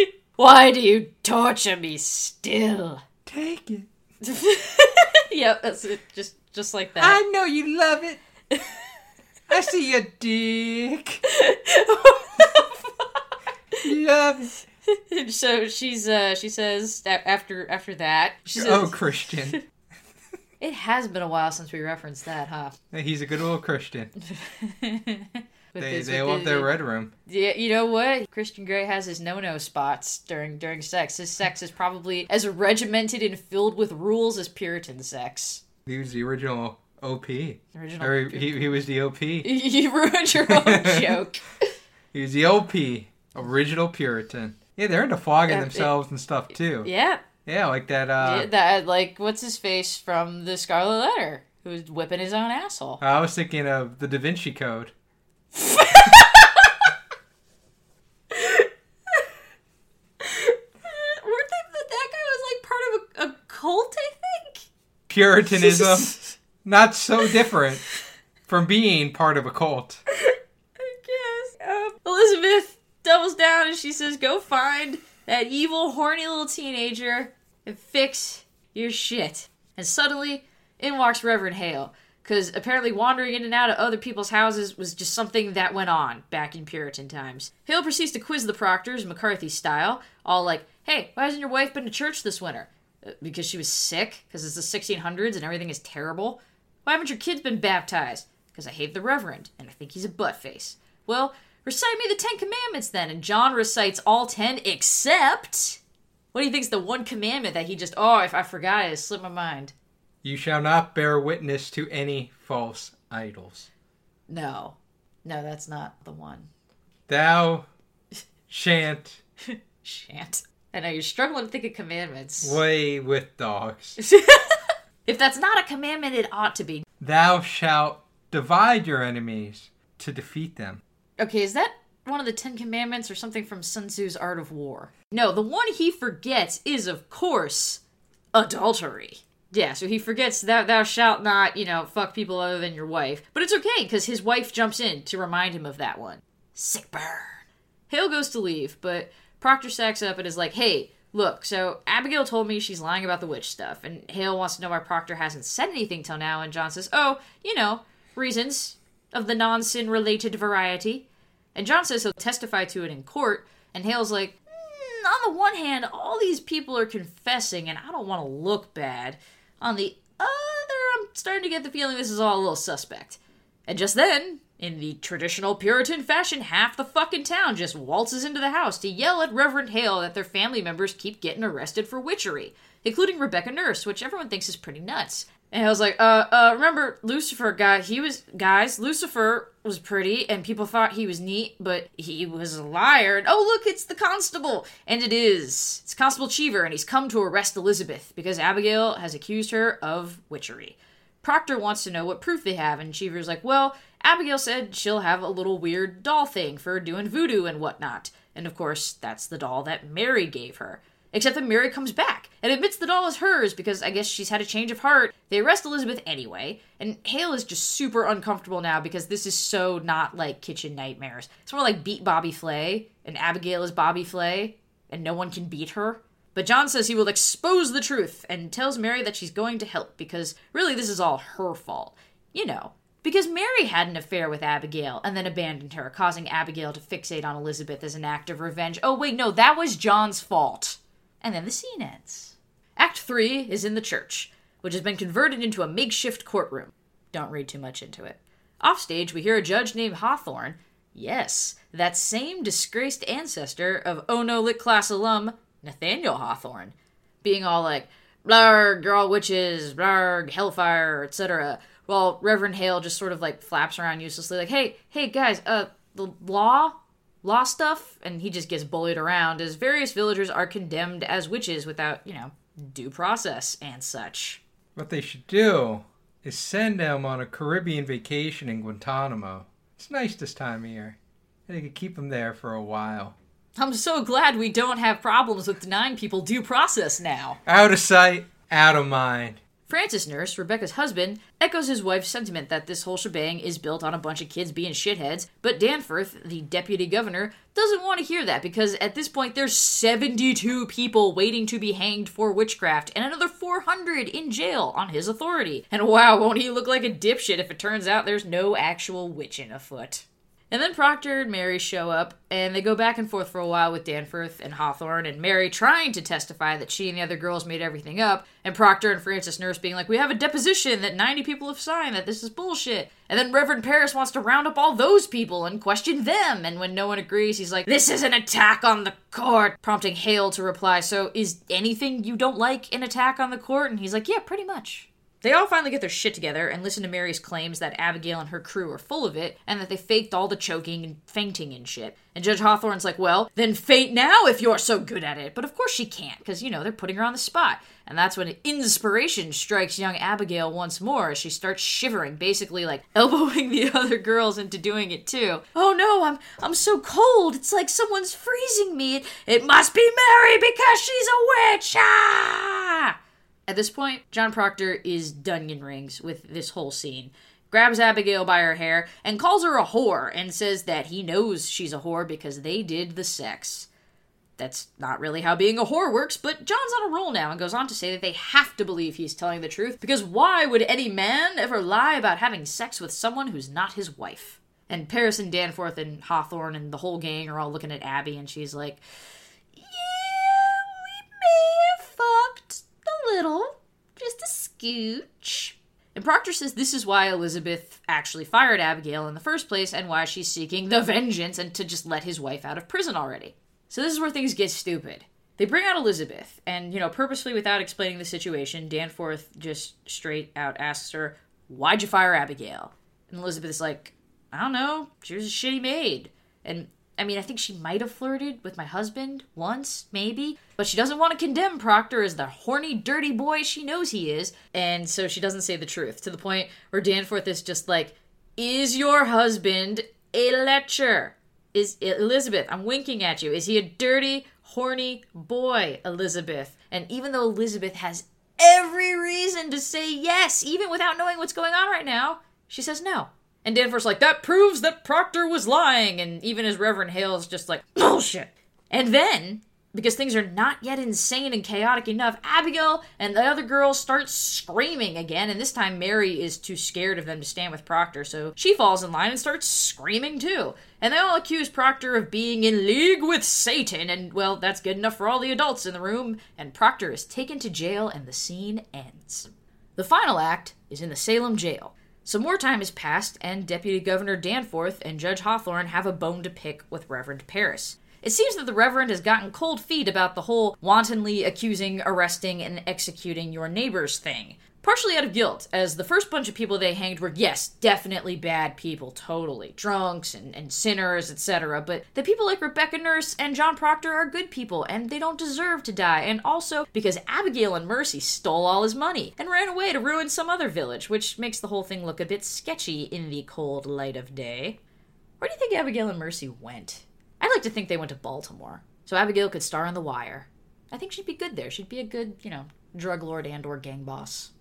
Why do you torture me still?" Take it. yep, that's it. Just just like that. I know you love it. I see your dick. love so she's uh she says after after that she says Oh, Christian. it has been a while since we referenced that huh He's a good old Christian. They, his- they love their red room. yeah you know what christian Grey has his no-no spots during during sex his sex is probably as regimented and filled with rules as puritan sex He was the original OP. original Or he, he was the OP. you ruined your own joke He was the OP. Original Puritan. Yeah, they're into flogging Yeah, it- themselves and stuff too. yeah Yeah, like that. Uh, yeah, that like what's his face from the scarlet letter who's whipping his own asshole I was thinking of the Da Vinci Code. Weren't they that that guy was like part of a, a cult? I think. Puritanism, not so different from being part of a cult. I guess. Um, Elizabeth doubles down and she says, "Go find that evil, horny little teenager and fix your shit." And suddenly, in walks Reverend Hale. Because apparently, wandering in and out of other people's houses was just something that went on back in Puritan times. Hale proceeds to quiz the proctors, McCarthy style, all like, Hey, why hasn't your wife been to church this winter? "Uh, Because she was sick? Because it's the 1600s and everything is terrible? Why haven't your kids been baptized? Because I hate the Reverend, and I think he's a buttface. Well, recite me the Ten Commandments then. And John recites all ten except. What do you think's the one commandment that he just. Oh, if I forgot it, it slipped my mind. You shall not bear witness to any false idols. No. No, that's not the one. Thou shan't Shan't. I know you're struggling to think of commandments. Way with dogs. If that's not a commandment, it ought to be. Thou shalt divide your enemies to defeat them. Okay, is that one of the Ten Commandments or something from Sun Tzu's Art of War? No, the one he forgets is, of course, adultery. Yeah, so he forgets that thou shalt not, you know, fuck people other than your wife. But it's okay, because his wife jumps in to remind him of that one. Sick burn. Hale goes to leave, but Proctor sacks up and is like, hey, look, so Abigail told me she's lying about the witch stuff, and Hale wants to know why Proctor hasn't said anything till now, and John says, oh, you know, reasons of the non sin related variety. And John says he'll testify to it in court, and Hale's like, "Mm, on the one hand, all these people are confessing, and I don't want to look bad. On the other, I'm starting to get the feeling this is all a little suspect. And just then, in the traditional Puritan fashion, half the fucking town just waltzes into the house to yell at Reverend Hale that their family members keep getting arrested for witchery, including Rebecca Nurse, which everyone thinks is pretty nuts. And I was like, uh, uh, remember Lucifer guy, he was, guys, Lucifer was pretty and people thought he was neat, but he was a liar. And oh, look, it's the constable. And it is. It's Constable Cheever, and he's come to arrest Elizabeth because Abigail has accused her of witchery. Proctor wants to know what proof they have, and Cheever's like, well, Abigail said she'll have a little weird doll thing for doing voodoo and whatnot. And of course, that's the doll that Mary gave her. Except that Mary comes back, and admits the doll is hers because I guess she's had a change of heart. They arrest Elizabeth anyway, and Hale is just super uncomfortable now because this is so not like kitchen nightmares. It's more like beat Bobby Flay, and Abigail is Bobby Flay, and no one can beat her. But John says he will expose the truth and tells Mary that she's going to help because really this is all her fault. You know, because Mary had an affair with Abigail and then abandoned her, causing Abigail to fixate on Elizabeth as an act of revenge. Oh, wait, no, that was John's fault. And then the scene ends. Act 3 is in the church, which has been converted into a makeshift courtroom. Don't read too much into it. Offstage, we hear a judge named Hawthorne. Yes, that same disgraced ancestor of Oh No Lit class alum, Nathaniel Hawthorne, being all like, blarg, you're all witches, blarg, hellfire, etc while Reverend Hale just sort of like flaps around uselessly, like, "Hey, hey guys, uh, the law, law stuff," and he just gets bullied around as various villagers are condemned as witches without, you know, due process and such. What they should do is send them on a Caribbean vacation in Guantanamo. It's nice this time of year. They could keep them there for a while. I'm so glad we don't have problems with denying people due process now. Out of sight, out of mind. Francis Nurse, Rebecca's husband, echoes his wife's sentiment that this whole shebang is built on a bunch of kids being shitheads, but Danforth, the deputy governor, doesn't want to hear that because at this point there's 72 people waiting to be hanged for witchcraft and another 400 in jail on his authority. And wow, won't he look like a dipshit if it turns out there's no actual witching afoot. And then Proctor and Mary show up, and they go back and forth for a while with Danforth and Hawthorne, and Mary trying to testify that she and the other girls made everything up, and Proctor and Francis Nurse being like, We have a deposition that 90 people have signed that this is bullshit. And then Reverend Parris wants to round up all those people and question them, and when no one agrees, he's like, This is an attack on the court, prompting Hale to reply, So is anything you don't like an attack on the court? And he's like, Yeah, pretty much. They all finally get their shit together and listen to Mary's claims that Abigail and her crew are full of it and that they faked all the choking and fainting and shit. And Judge Hawthorne's like, well, then faint now if you're so good at it. But of course she can't, because, you know, they're putting her on the spot. And that's when inspiration strikes young Abigail once more as she starts shivering, basically like elbowing the other girls into doing it too. Oh no, I'm I'm so cold. It's like someone's freezing me. It, it must be Mary because she's a witch. Ah! At this point, John Proctor is Dunyan rings with this whole scene. Grabs Abigail by her hair and calls her a whore and says that he knows she's a whore because they did the sex. That's not really how being a whore works, but John's on a roll now and goes on to say that they have to believe he's telling the truth because why would any man ever lie about having sex with someone who's not his wife? And Parris and Danforth and Hawthorne and the whole gang are all looking at Abby and she's like, Yeah, we may little, just a scooch. And Proctor says this is why Elizabeth actually fired Abigail in the first place and why she's seeking the vengeance and to just let his wife out of prison already. So this is where things get stupid. They bring out Elizabeth, and, you know, purposely without explaining the situation, Danforth just straight out asks her, Why'd you fire Abigail? And Elizabeth is like, I don't know, she was a shitty maid. And I mean, I think she might have flirted with my husband once, maybe, but she doesn't want to condemn Proctor as the horny, dirty boy she knows he is, and so she doesn't say the truth to the point where Danforth is just like, Is your husband a lecher? Is Elizabeth, I'm winking at you. Is he a dirty, horny boy, Elizabeth? And even though Elizabeth has every reason to say yes, even without knowing what's going on right now, she says no. And Danforth's like, that proves that Proctor was lying. And even as Reverend Hale's just like, bullshit. And then, because things are not yet insane and chaotic enough, Abigail and the other girls start screaming again. And this time, Mary is too scared of them to stand with Proctor, so she falls in line and starts screaming too. And they all accuse Proctor of being in league with Satan. And, well, that's good enough for all the adults in the room. And Proctor is taken to jail, and the scene ends. The final act is in the Salem jail. Some more time has passed, and Deputy Governor Danforth and Judge Hawthorne have a bone to pick with Reverend Parris. It seems that the Reverend has gotten cold feet about the whole wantonly accusing, arresting, and executing your neighbors thing partially out of guilt, as the first bunch of people they hanged were, yes, definitely bad people, totally. Drunks and, and sinners, etc. But the people like Rebecca Nurse and John Proctor are good people, and they don't deserve to die. And also because Abigail and Mercy stole all his money and ran away to ruin some other village, which makes the whole thing look a bit sketchy in the cold light of day. Where do you think Abigail and Mercy went? I'd like to think they went to Baltimore, so Abigail could star on The Wire. I think she'd be good there. She'd be a good, you know, drug lord and or gang boss.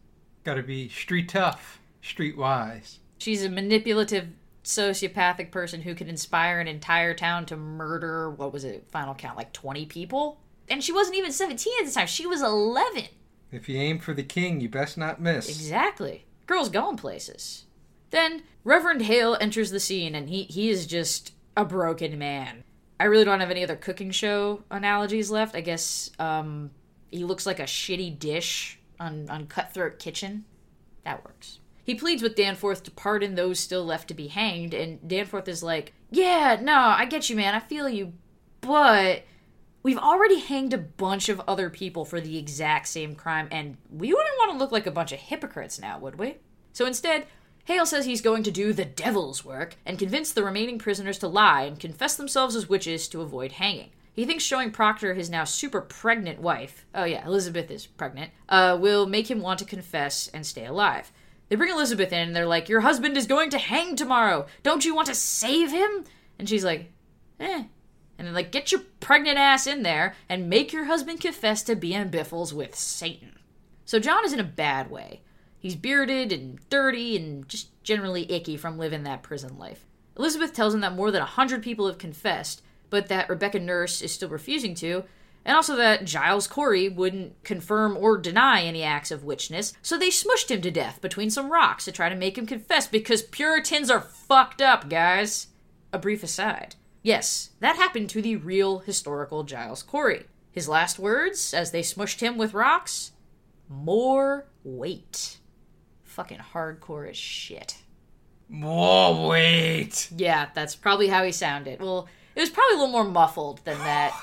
Gotta be street tough, street wise. She's a manipulative sociopathic person who can inspire an entire town to murder what was it final count like 20 people? And she wasn't even 17 at the time she was 11 If you aim for the king, you best not miss. exactly. Girl's going places. Then reverend hale enters the scene and he he is just a broken man. I really don't have any other cooking show analogies left. I guess um he looks like a shitty dish on on cutthroat kitchen that works he pleads with Danforth to pardon those still left to be hanged, and Danforth is like, Yeah, no, I get you, man. I feel you. But we've already hanged a bunch of other people for the exact same crime, and we wouldn't want to look like a bunch of hypocrites now, would we? So instead, Hale says he's going to do the devil's work and convince the remaining prisoners to lie and confess themselves as witches to avoid hanging. He thinks showing Proctor his now super pregnant wife, oh yeah, Elizabeth is pregnant, uh, will make him want to confess and stay alive. They bring Elizabeth in and they're like, Your husband is going to hang tomorrow. Don't you want to save him? And she's like, Eh. And then, like, get your pregnant ass in there and make your husband confess to being biffles with Satan. So John is in a bad way. He's bearded and dirty and just generally icky from living that prison life. Elizabeth tells him that more than a hundred people have confessed, but that Rebecca Nurse is still refusing to, and also that Giles Corey wouldn't confirm or deny any acts of witchness, so they smushed him to death between some rocks to try to make him confess because Puritans are fucked up, guys. A brief aside. Yes, that happened to the real historical Giles Corey. His last words, as they smushed him with rocks? More weight. Fucking hardcore as shit. More weight. Yeah, that's probably how he sounded. Well, it was probably a little more muffled than that.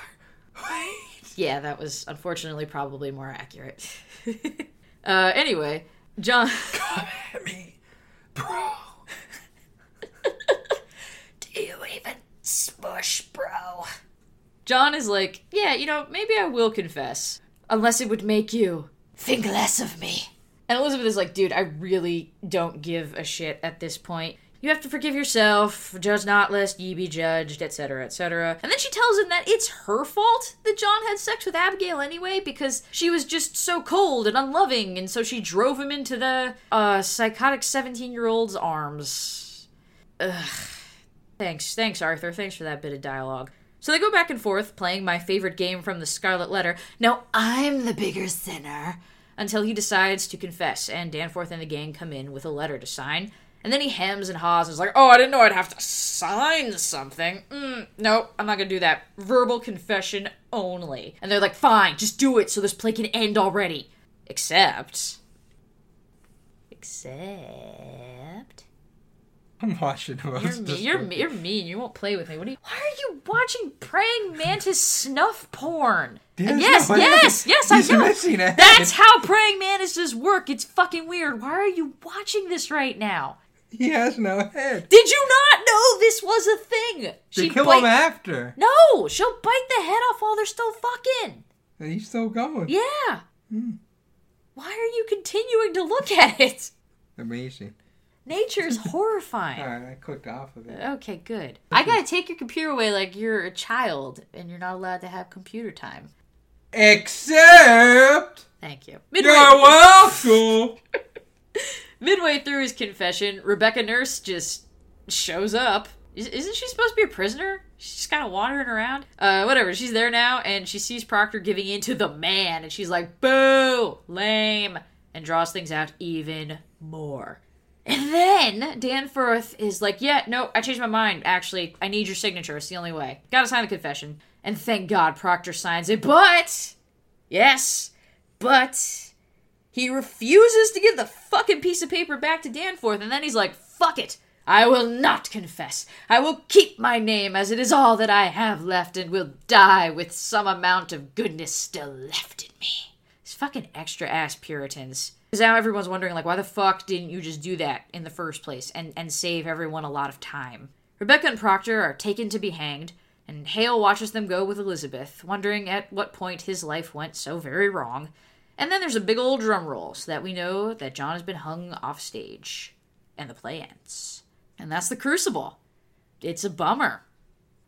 Wait. Yeah, that was unfortunately probably more accurate. uh, anyway, John. Come at me, bro. Do you even smush, bro? John is like, yeah, you know, maybe I will confess. Unless it would make you think less of me. And Elizabeth is like, dude, I really don't give a shit at this point. You have to forgive yourself, judge not lest ye be judged, etc., etc. And then she tells him that it's her fault that John had sex with Abigail anyway, because she was just so cold and unloving, and so she drove him into the uh, psychotic 17 year old's arms. Ugh. Thanks, thanks, Arthur. Thanks for that bit of dialogue. So they go back and forth, playing my favorite game from the Scarlet Letter. Now I'm the bigger sinner. Until he decides to confess, and Danforth and the gang come in with a letter to sign. And then he hems and haws and is like, Oh, I didn't know I'd have to sign something. Mm, no, I'm not gonna do that. Verbal confession only. And they're like, Fine, just do it so this play can end already. Except. Except. I'm watching You're, most me- you're, you're mean. You won't play with me. What are you? Why are you watching praying mantis snuff porn? Yes, yes, no, yes, yes, I know. That's how praying mantises work. It's fucking weird. Why are you watching this right now? He has no head. Did you not know this was a thing? They She kill bite- him after. No, she'll bite the head off while they're still fucking. And he's still going. Yeah. Hmm. Why are you continuing to look at it? Amazing. Nature's horrifying. All right, I clicked off of it. Okay, good. I gotta take your computer away like you're a child and you're not allowed to have computer time. Except Thank you. Midway, you're welcome. midway through his confession, Rebecca Nurse just shows up. Is- Isn't she supposed to be a prisoner? She's just kind of wandering around. Uh, whatever. She's there now, and she sees Proctor giving in to the man, and she's like, "Boo, lame," and draws things out even more. And then Danforth is like, "Yeah, no, I changed my mind. Actually, I need your signature. It's the only way. Gotta sign the confession." And thank God Proctor signs it. But yes, but he refuses to give the fucking piece of paper back to Danforth, and then he's like, fuck it. I will not confess. I will keep my name as it is all that I have left and will die with some amount of goodness still left in me. These fucking extra ass Puritans. Because now everyone's wondering, like, why the fuck didn't you just do that in the first place and, and save everyone a lot of time? Rebecca and Proctor are taken to be hanged, and Hale watches them go with Elizabeth, wondering at what point his life went so very wrong. And then there's a big old drum roll so that we know that John has been hung off stage. And the play ends. And that's the Crucible. It's a bummer.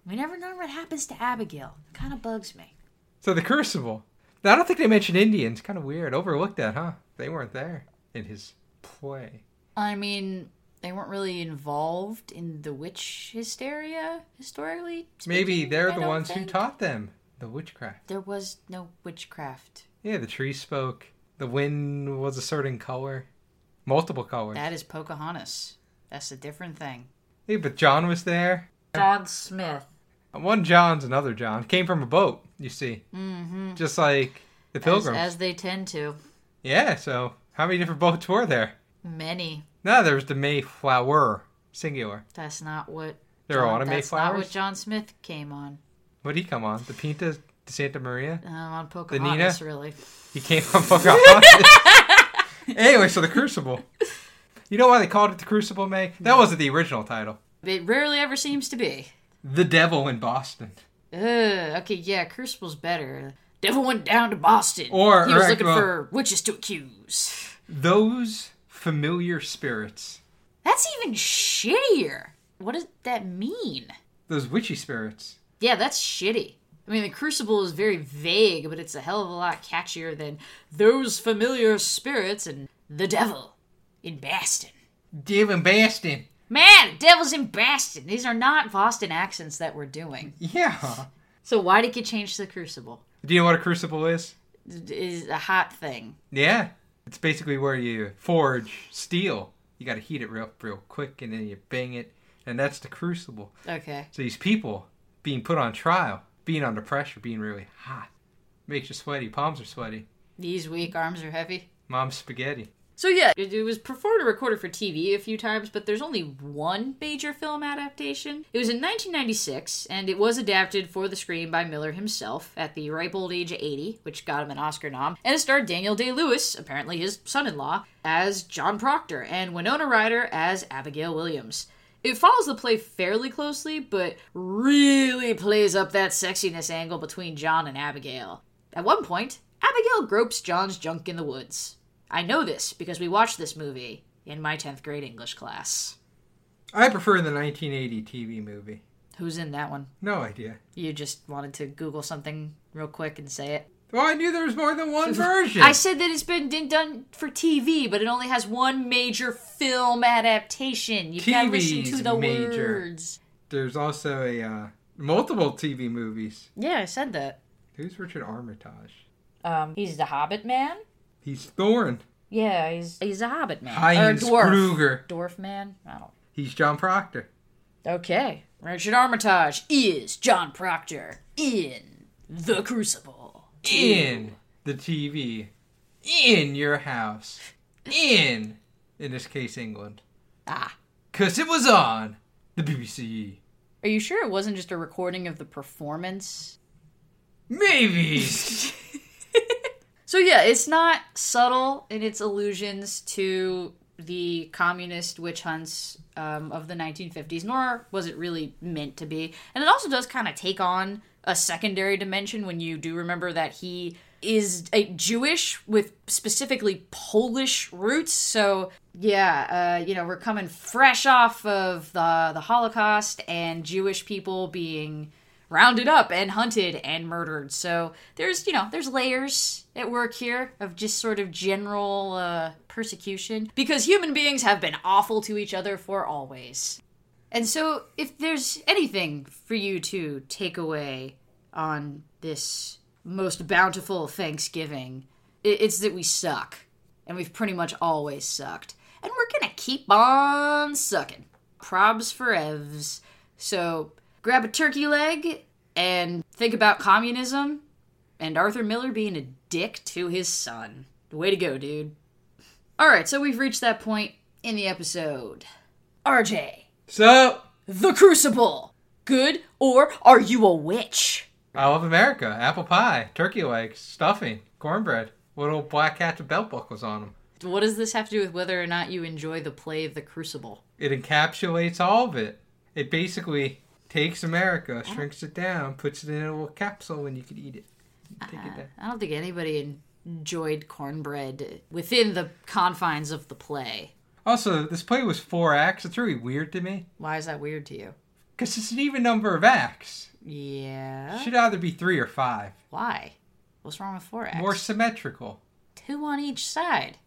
We never know what happens to Abigail. It kind of bugs me. So the Crucible. I don't think they mentioned Indians. Kind of weird. Overlooked that, huh? They weren't there in his play. I mean, they weren't really involved in the witch hysteria historically. Maybe they're I the ones who taught them the witchcraft. There was no witchcraft. Yeah, the tree spoke. The wind was a certain color. Multiple colors. That is Pocahontas. That's a different thing. Hey, but John was there. John Smith. One John's another John. Came from a boat, you see. Mm-hmm. Just like the pilgrims. as they tend to. Yeah, so how many different boats were there? Many. No, there was the Mayflower, singular. That's not what. There are a John- lot of that's not what Mayflowers. John Smith came on. What did he come on? The Pinta de Santa Maria? Um, on Pocahontas, really. He came on Pocahontas. anyway, so the Crucible. You know why they called it the Crucible, May? That wasn't the original title. It rarely ever seems to be. The Devil in Boston. Ugh, okay, yeah, Crucible's better. Devil went down to Boston. Or- he was or, looking well- for witches to accuse. Those familiar spirits. That's even shittier. What does that mean? Those witchy spirits. Yeah, that's shitty. I mean, the Crucible is very vague, but it's a hell of a lot catchier than those familiar spirits and the devil in Boston. Devil in Boston. Man, the devil's in Boston. These are not Boston accents that we're doing. Yeah. So why did you change the Crucible? Do you know what a crucible is? It is a hot thing. Yeah. It's basically where you forge steel. You got to heat it real, real quick, and then you bang it, and that's the crucible. Okay. So these people being put on trial, being under pressure, being really hot, makes you sweaty. Palms are sweaty. These weak arms are heavy. Mom's spaghetti. So yeah, it, it was performed and recorded for TV a few times, but there's only one major film adaptation. It was in 1996, and it was adapted for the screen by Miller himself at the ripe old age of 80, which got him an Oscar nom, and it starred Daniel Day-Lewis, apparently his son-in-law, as John Proctor, and Winona Ryder as Abigail Williams. It follows the play fairly closely, but really plays up that sexiness angle between John and Abigail. At one point, Abigail gropes John's junk in the woods. I know this because we watched this movie in my 10th grade English class. I prefer the 1980 TV movie. Who's in that one? No idea. You just wanted to Google something real quick and say it. Well, I knew there was more than one version. I said that it's been done for TV, but it only has one major film adaptation. You gotta listen to the major. words. There's also a uh, multiple TV movies. Yeah, I said that. Who's Richard Armitage? Um, he's the Hobbit man. He's Thorin. Yeah, he's he's a Hobbit man Heinz or dwarf. Kruger. Dwarf man. I don't. He's John Proctor. Okay, Richard Armitage is John Proctor in The Crucible. In the TV. In your house. In, in this case, England. Ah. Because it was on the BBC. Are you sure it wasn't just a recording of the performance? Maybe. So yeah, it's not subtle in its allusions to the communist witch hunts um, of the 1950s, nor was it really meant to be. And it also does kind of take on a secondary dimension when you do remember that he is a Jewish with specifically Polish roots. So yeah, uh, you know we're coming fresh off of the the Holocaust and Jewish people being rounded up and hunted and murdered. So there's, you know, there's layers at work here of just sort of general uh, persecution because human beings have been awful to each other for always. And so if there's anything for you to take away on this most bountiful Thanksgiving, it's that we suck. And we've pretty much always sucked. And we're gonna keep on sucking. Probs for evs. So grab a turkey leg and think about communism and Arthur Miller being a dick to his son. Way to go, dude. Alright, so we've reached that point in the episode. RJ, so, The Crucible. Good or are you a witch? I love America. Apple pie, turkey legs, stuffing, cornbread, little black hats with belt buckles on them. What does this have to do with whether or not you enjoy the play of The Crucible? It encapsulates all of it. It basically takes America, shrinks it down, puts it in a little capsule, and you can eat it. Take it uh, down. I don't think anybody enjoyed cornbread within the confines of the play. Also, this play was four acts. It's really weird to me Why is that weird to you? because it's an even number of acts. Yeah. Should either be three or five. Why? What's wrong with four acts? More symmetrical. Two on each side.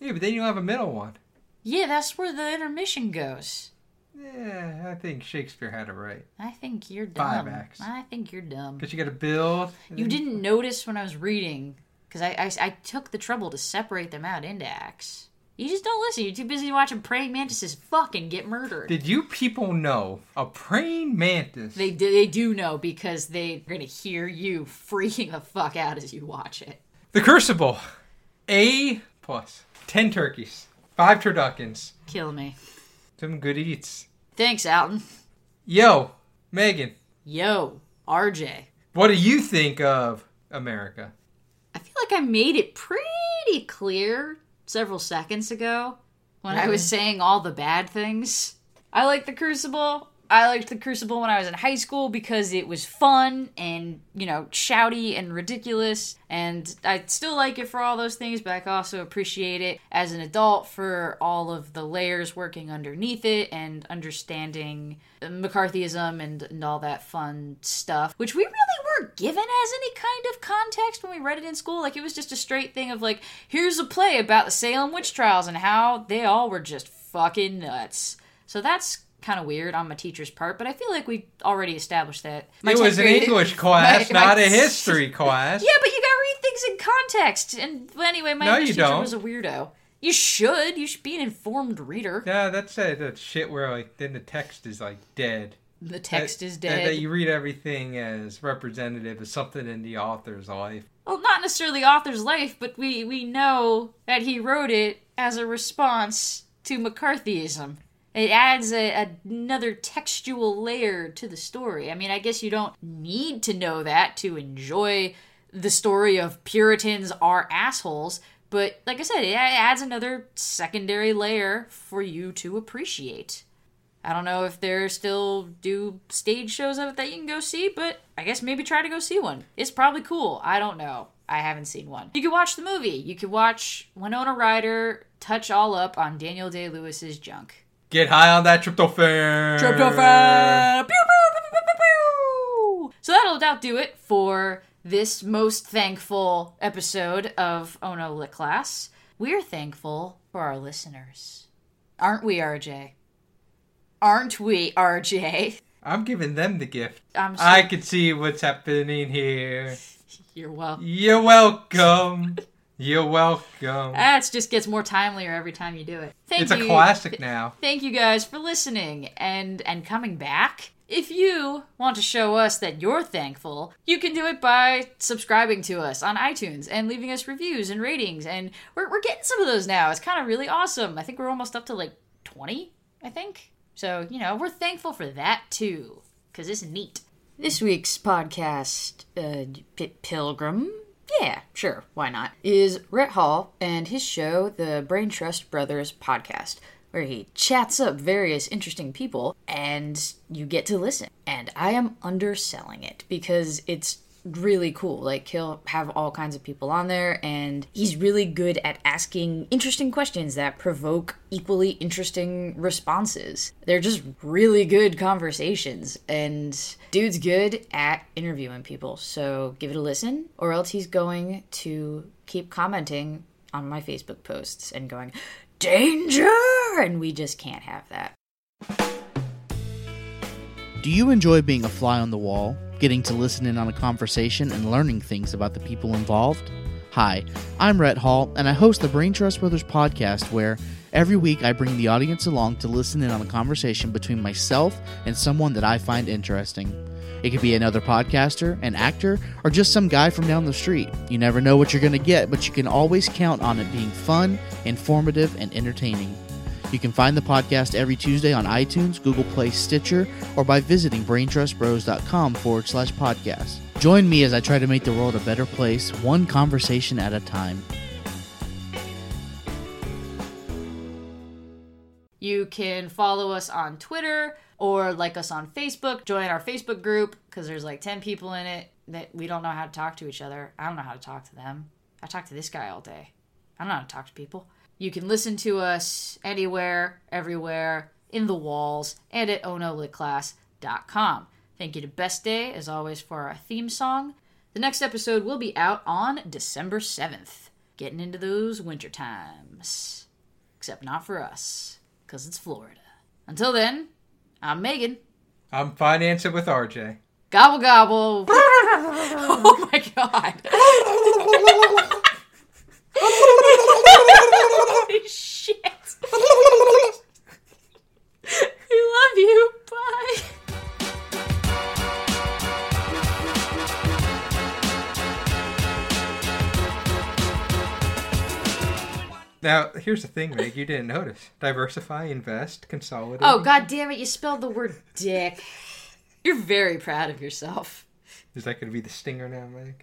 Yeah, but then you have a middle one. Yeah, that's where the intermission goes. Yeah, I think Shakespeare had it right. I think you're dumb. Five acts. I think you're dumb. Because you got to build. You didn't notice when I was reading, because I, I, I took the trouble to separate them out into acts. You just don't listen. You're too busy watching praying mantises fucking get murdered. Did you people know a praying mantis? They do, they do know because they're gonna hear you freaking the fuck out as you watch it. The Crucible. A plus. Ten turkeys. Five turduckens. Kill me. Some good eats. Thanks, Alton. Yo, Megan, Yo, RJ. what do you think of America? I feel like I made it pretty clear several seconds ago when I mm-hmm. was saying all the bad things. I like the Crucible. I liked the Crucible when I was in high school because it was fun and, you know, shouty and ridiculous. And I still like it for all those things, but I also appreciate it as an adult for all of the layers working underneath it and understanding McCarthyism and, and all that fun stuff, which we really weren't given as any kind of context when we read it in school. Like, it was just a straight thing of, like, here's a play about the Salem witch trials and how they all were just fucking nuts. So that's kind of weird on my teacher's part, but I feel like we already established that. My it was 10th an grade- English class, my- my- not a history class. Yeah, but you gotta read things in context. And well, anyway, my No, English teacher don't. was a weirdo. You should. You should be an informed reader. Yeah, that's uh, that shit where like then the text is like dead. The text That- is that- dead. That you read everything as representative of something in the author's life. Well, not necessarily the author's life, but we we know that he wrote it as a response to McCarthyism. It adds a, another textual layer to the story. I mean, I guess you don't need to know that to enjoy the story of Puritans are assholes, but like I said, it adds another secondary layer for you to appreciate. I don't know if there still do stage shows of it that you can go see, but I guess maybe try to go see one. It's probably cool. I don't know. I haven't seen one. You could watch the movie. You could watch Winona Ryder touch all up on Daniel Day Lewis's junk. Get high on that tryptophan. Tryptophan! Pew, pew, pew, pew, pew, pew. So that'll about do it for this most thankful episode of Oh No Lit Class. We're thankful for our listeners. Aren't we, RJ? Aren't we, RJ? I'm giving them the gift. I'm so- I can see what's happening here. You're welcome. You're welcome. You're welcome. That just gets more timelier every time you do it. Thank you. It's a classic now. Thank you guys for listening and and coming back. If you want to show us that you're thankful, you can do it by subscribing to us on iTunes and leaving us reviews and ratings. And we're, we're getting some of those now. It's kind of really awesome. I think we're almost up to like 20, I think. So, you know, we're thankful for that too, because it's neat. This week's podcast, uh, P- Pilgrim, yeah, sure, why not, is Rhett Hall and his show, the Brain Trust Brothers podcast, where he chats up various interesting people and you get to listen. And I am underselling it because it's really cool. Like, he'll have all kinds of people on there, and he's really good at asking interesting questions that provoke equally interesting responses. They're just really good conversations, and dude's good at interviewing people. So give it a listen, or else he's going to keep commenting on my Facebook posts and going, Danger! And we just can't have that. Do you enjoy being a fly on the wall, getting to listen in on a conversation and learning things about the people involved? Hi, I'm Rhett Hall, and I host the Brain Trust Brothers podcast where every week I bring the audience along to listen in on a conversation between myself and someone that I find interesting. It could be another podcaster, an actor, or just some guy from down the street. You never know what you're going to get, but you can always count on it being fun, informative, and entertaining. You can find the podcast every Tuesday on iTunes, Google Play, Stitcher, or by visiting braintrustbros.com forward slash podcast. Join me as I try to make the world a better place, one conversation at a time. You can follow us on Twitter or like us on Facebook. Join our Facebook group because there's like 10 people in it that we don't know how to talk to each other. I don't know how to talk to them. I talk to this guy all day. I don't know how to talk to people. You can listen to us anywhere, everywhere, in the walls, and at onolitclass.com. Thank you to Best Day, as always, for our theme song. The next episode will be out on December 7th. Getting into those winter times. Except not for us, because it's Florida. Until then, I'm Megan. I'm financing with RJ. Gobble gobble. oh my god. Holy shit. we love you. Bye. Now, here's the thing, Meg. You didn't notice. Diversify, invest, consolidate. Oh god damn it, you spelled the word dick. You're very proud of yourself. Is that going to be the stinger now, Meg?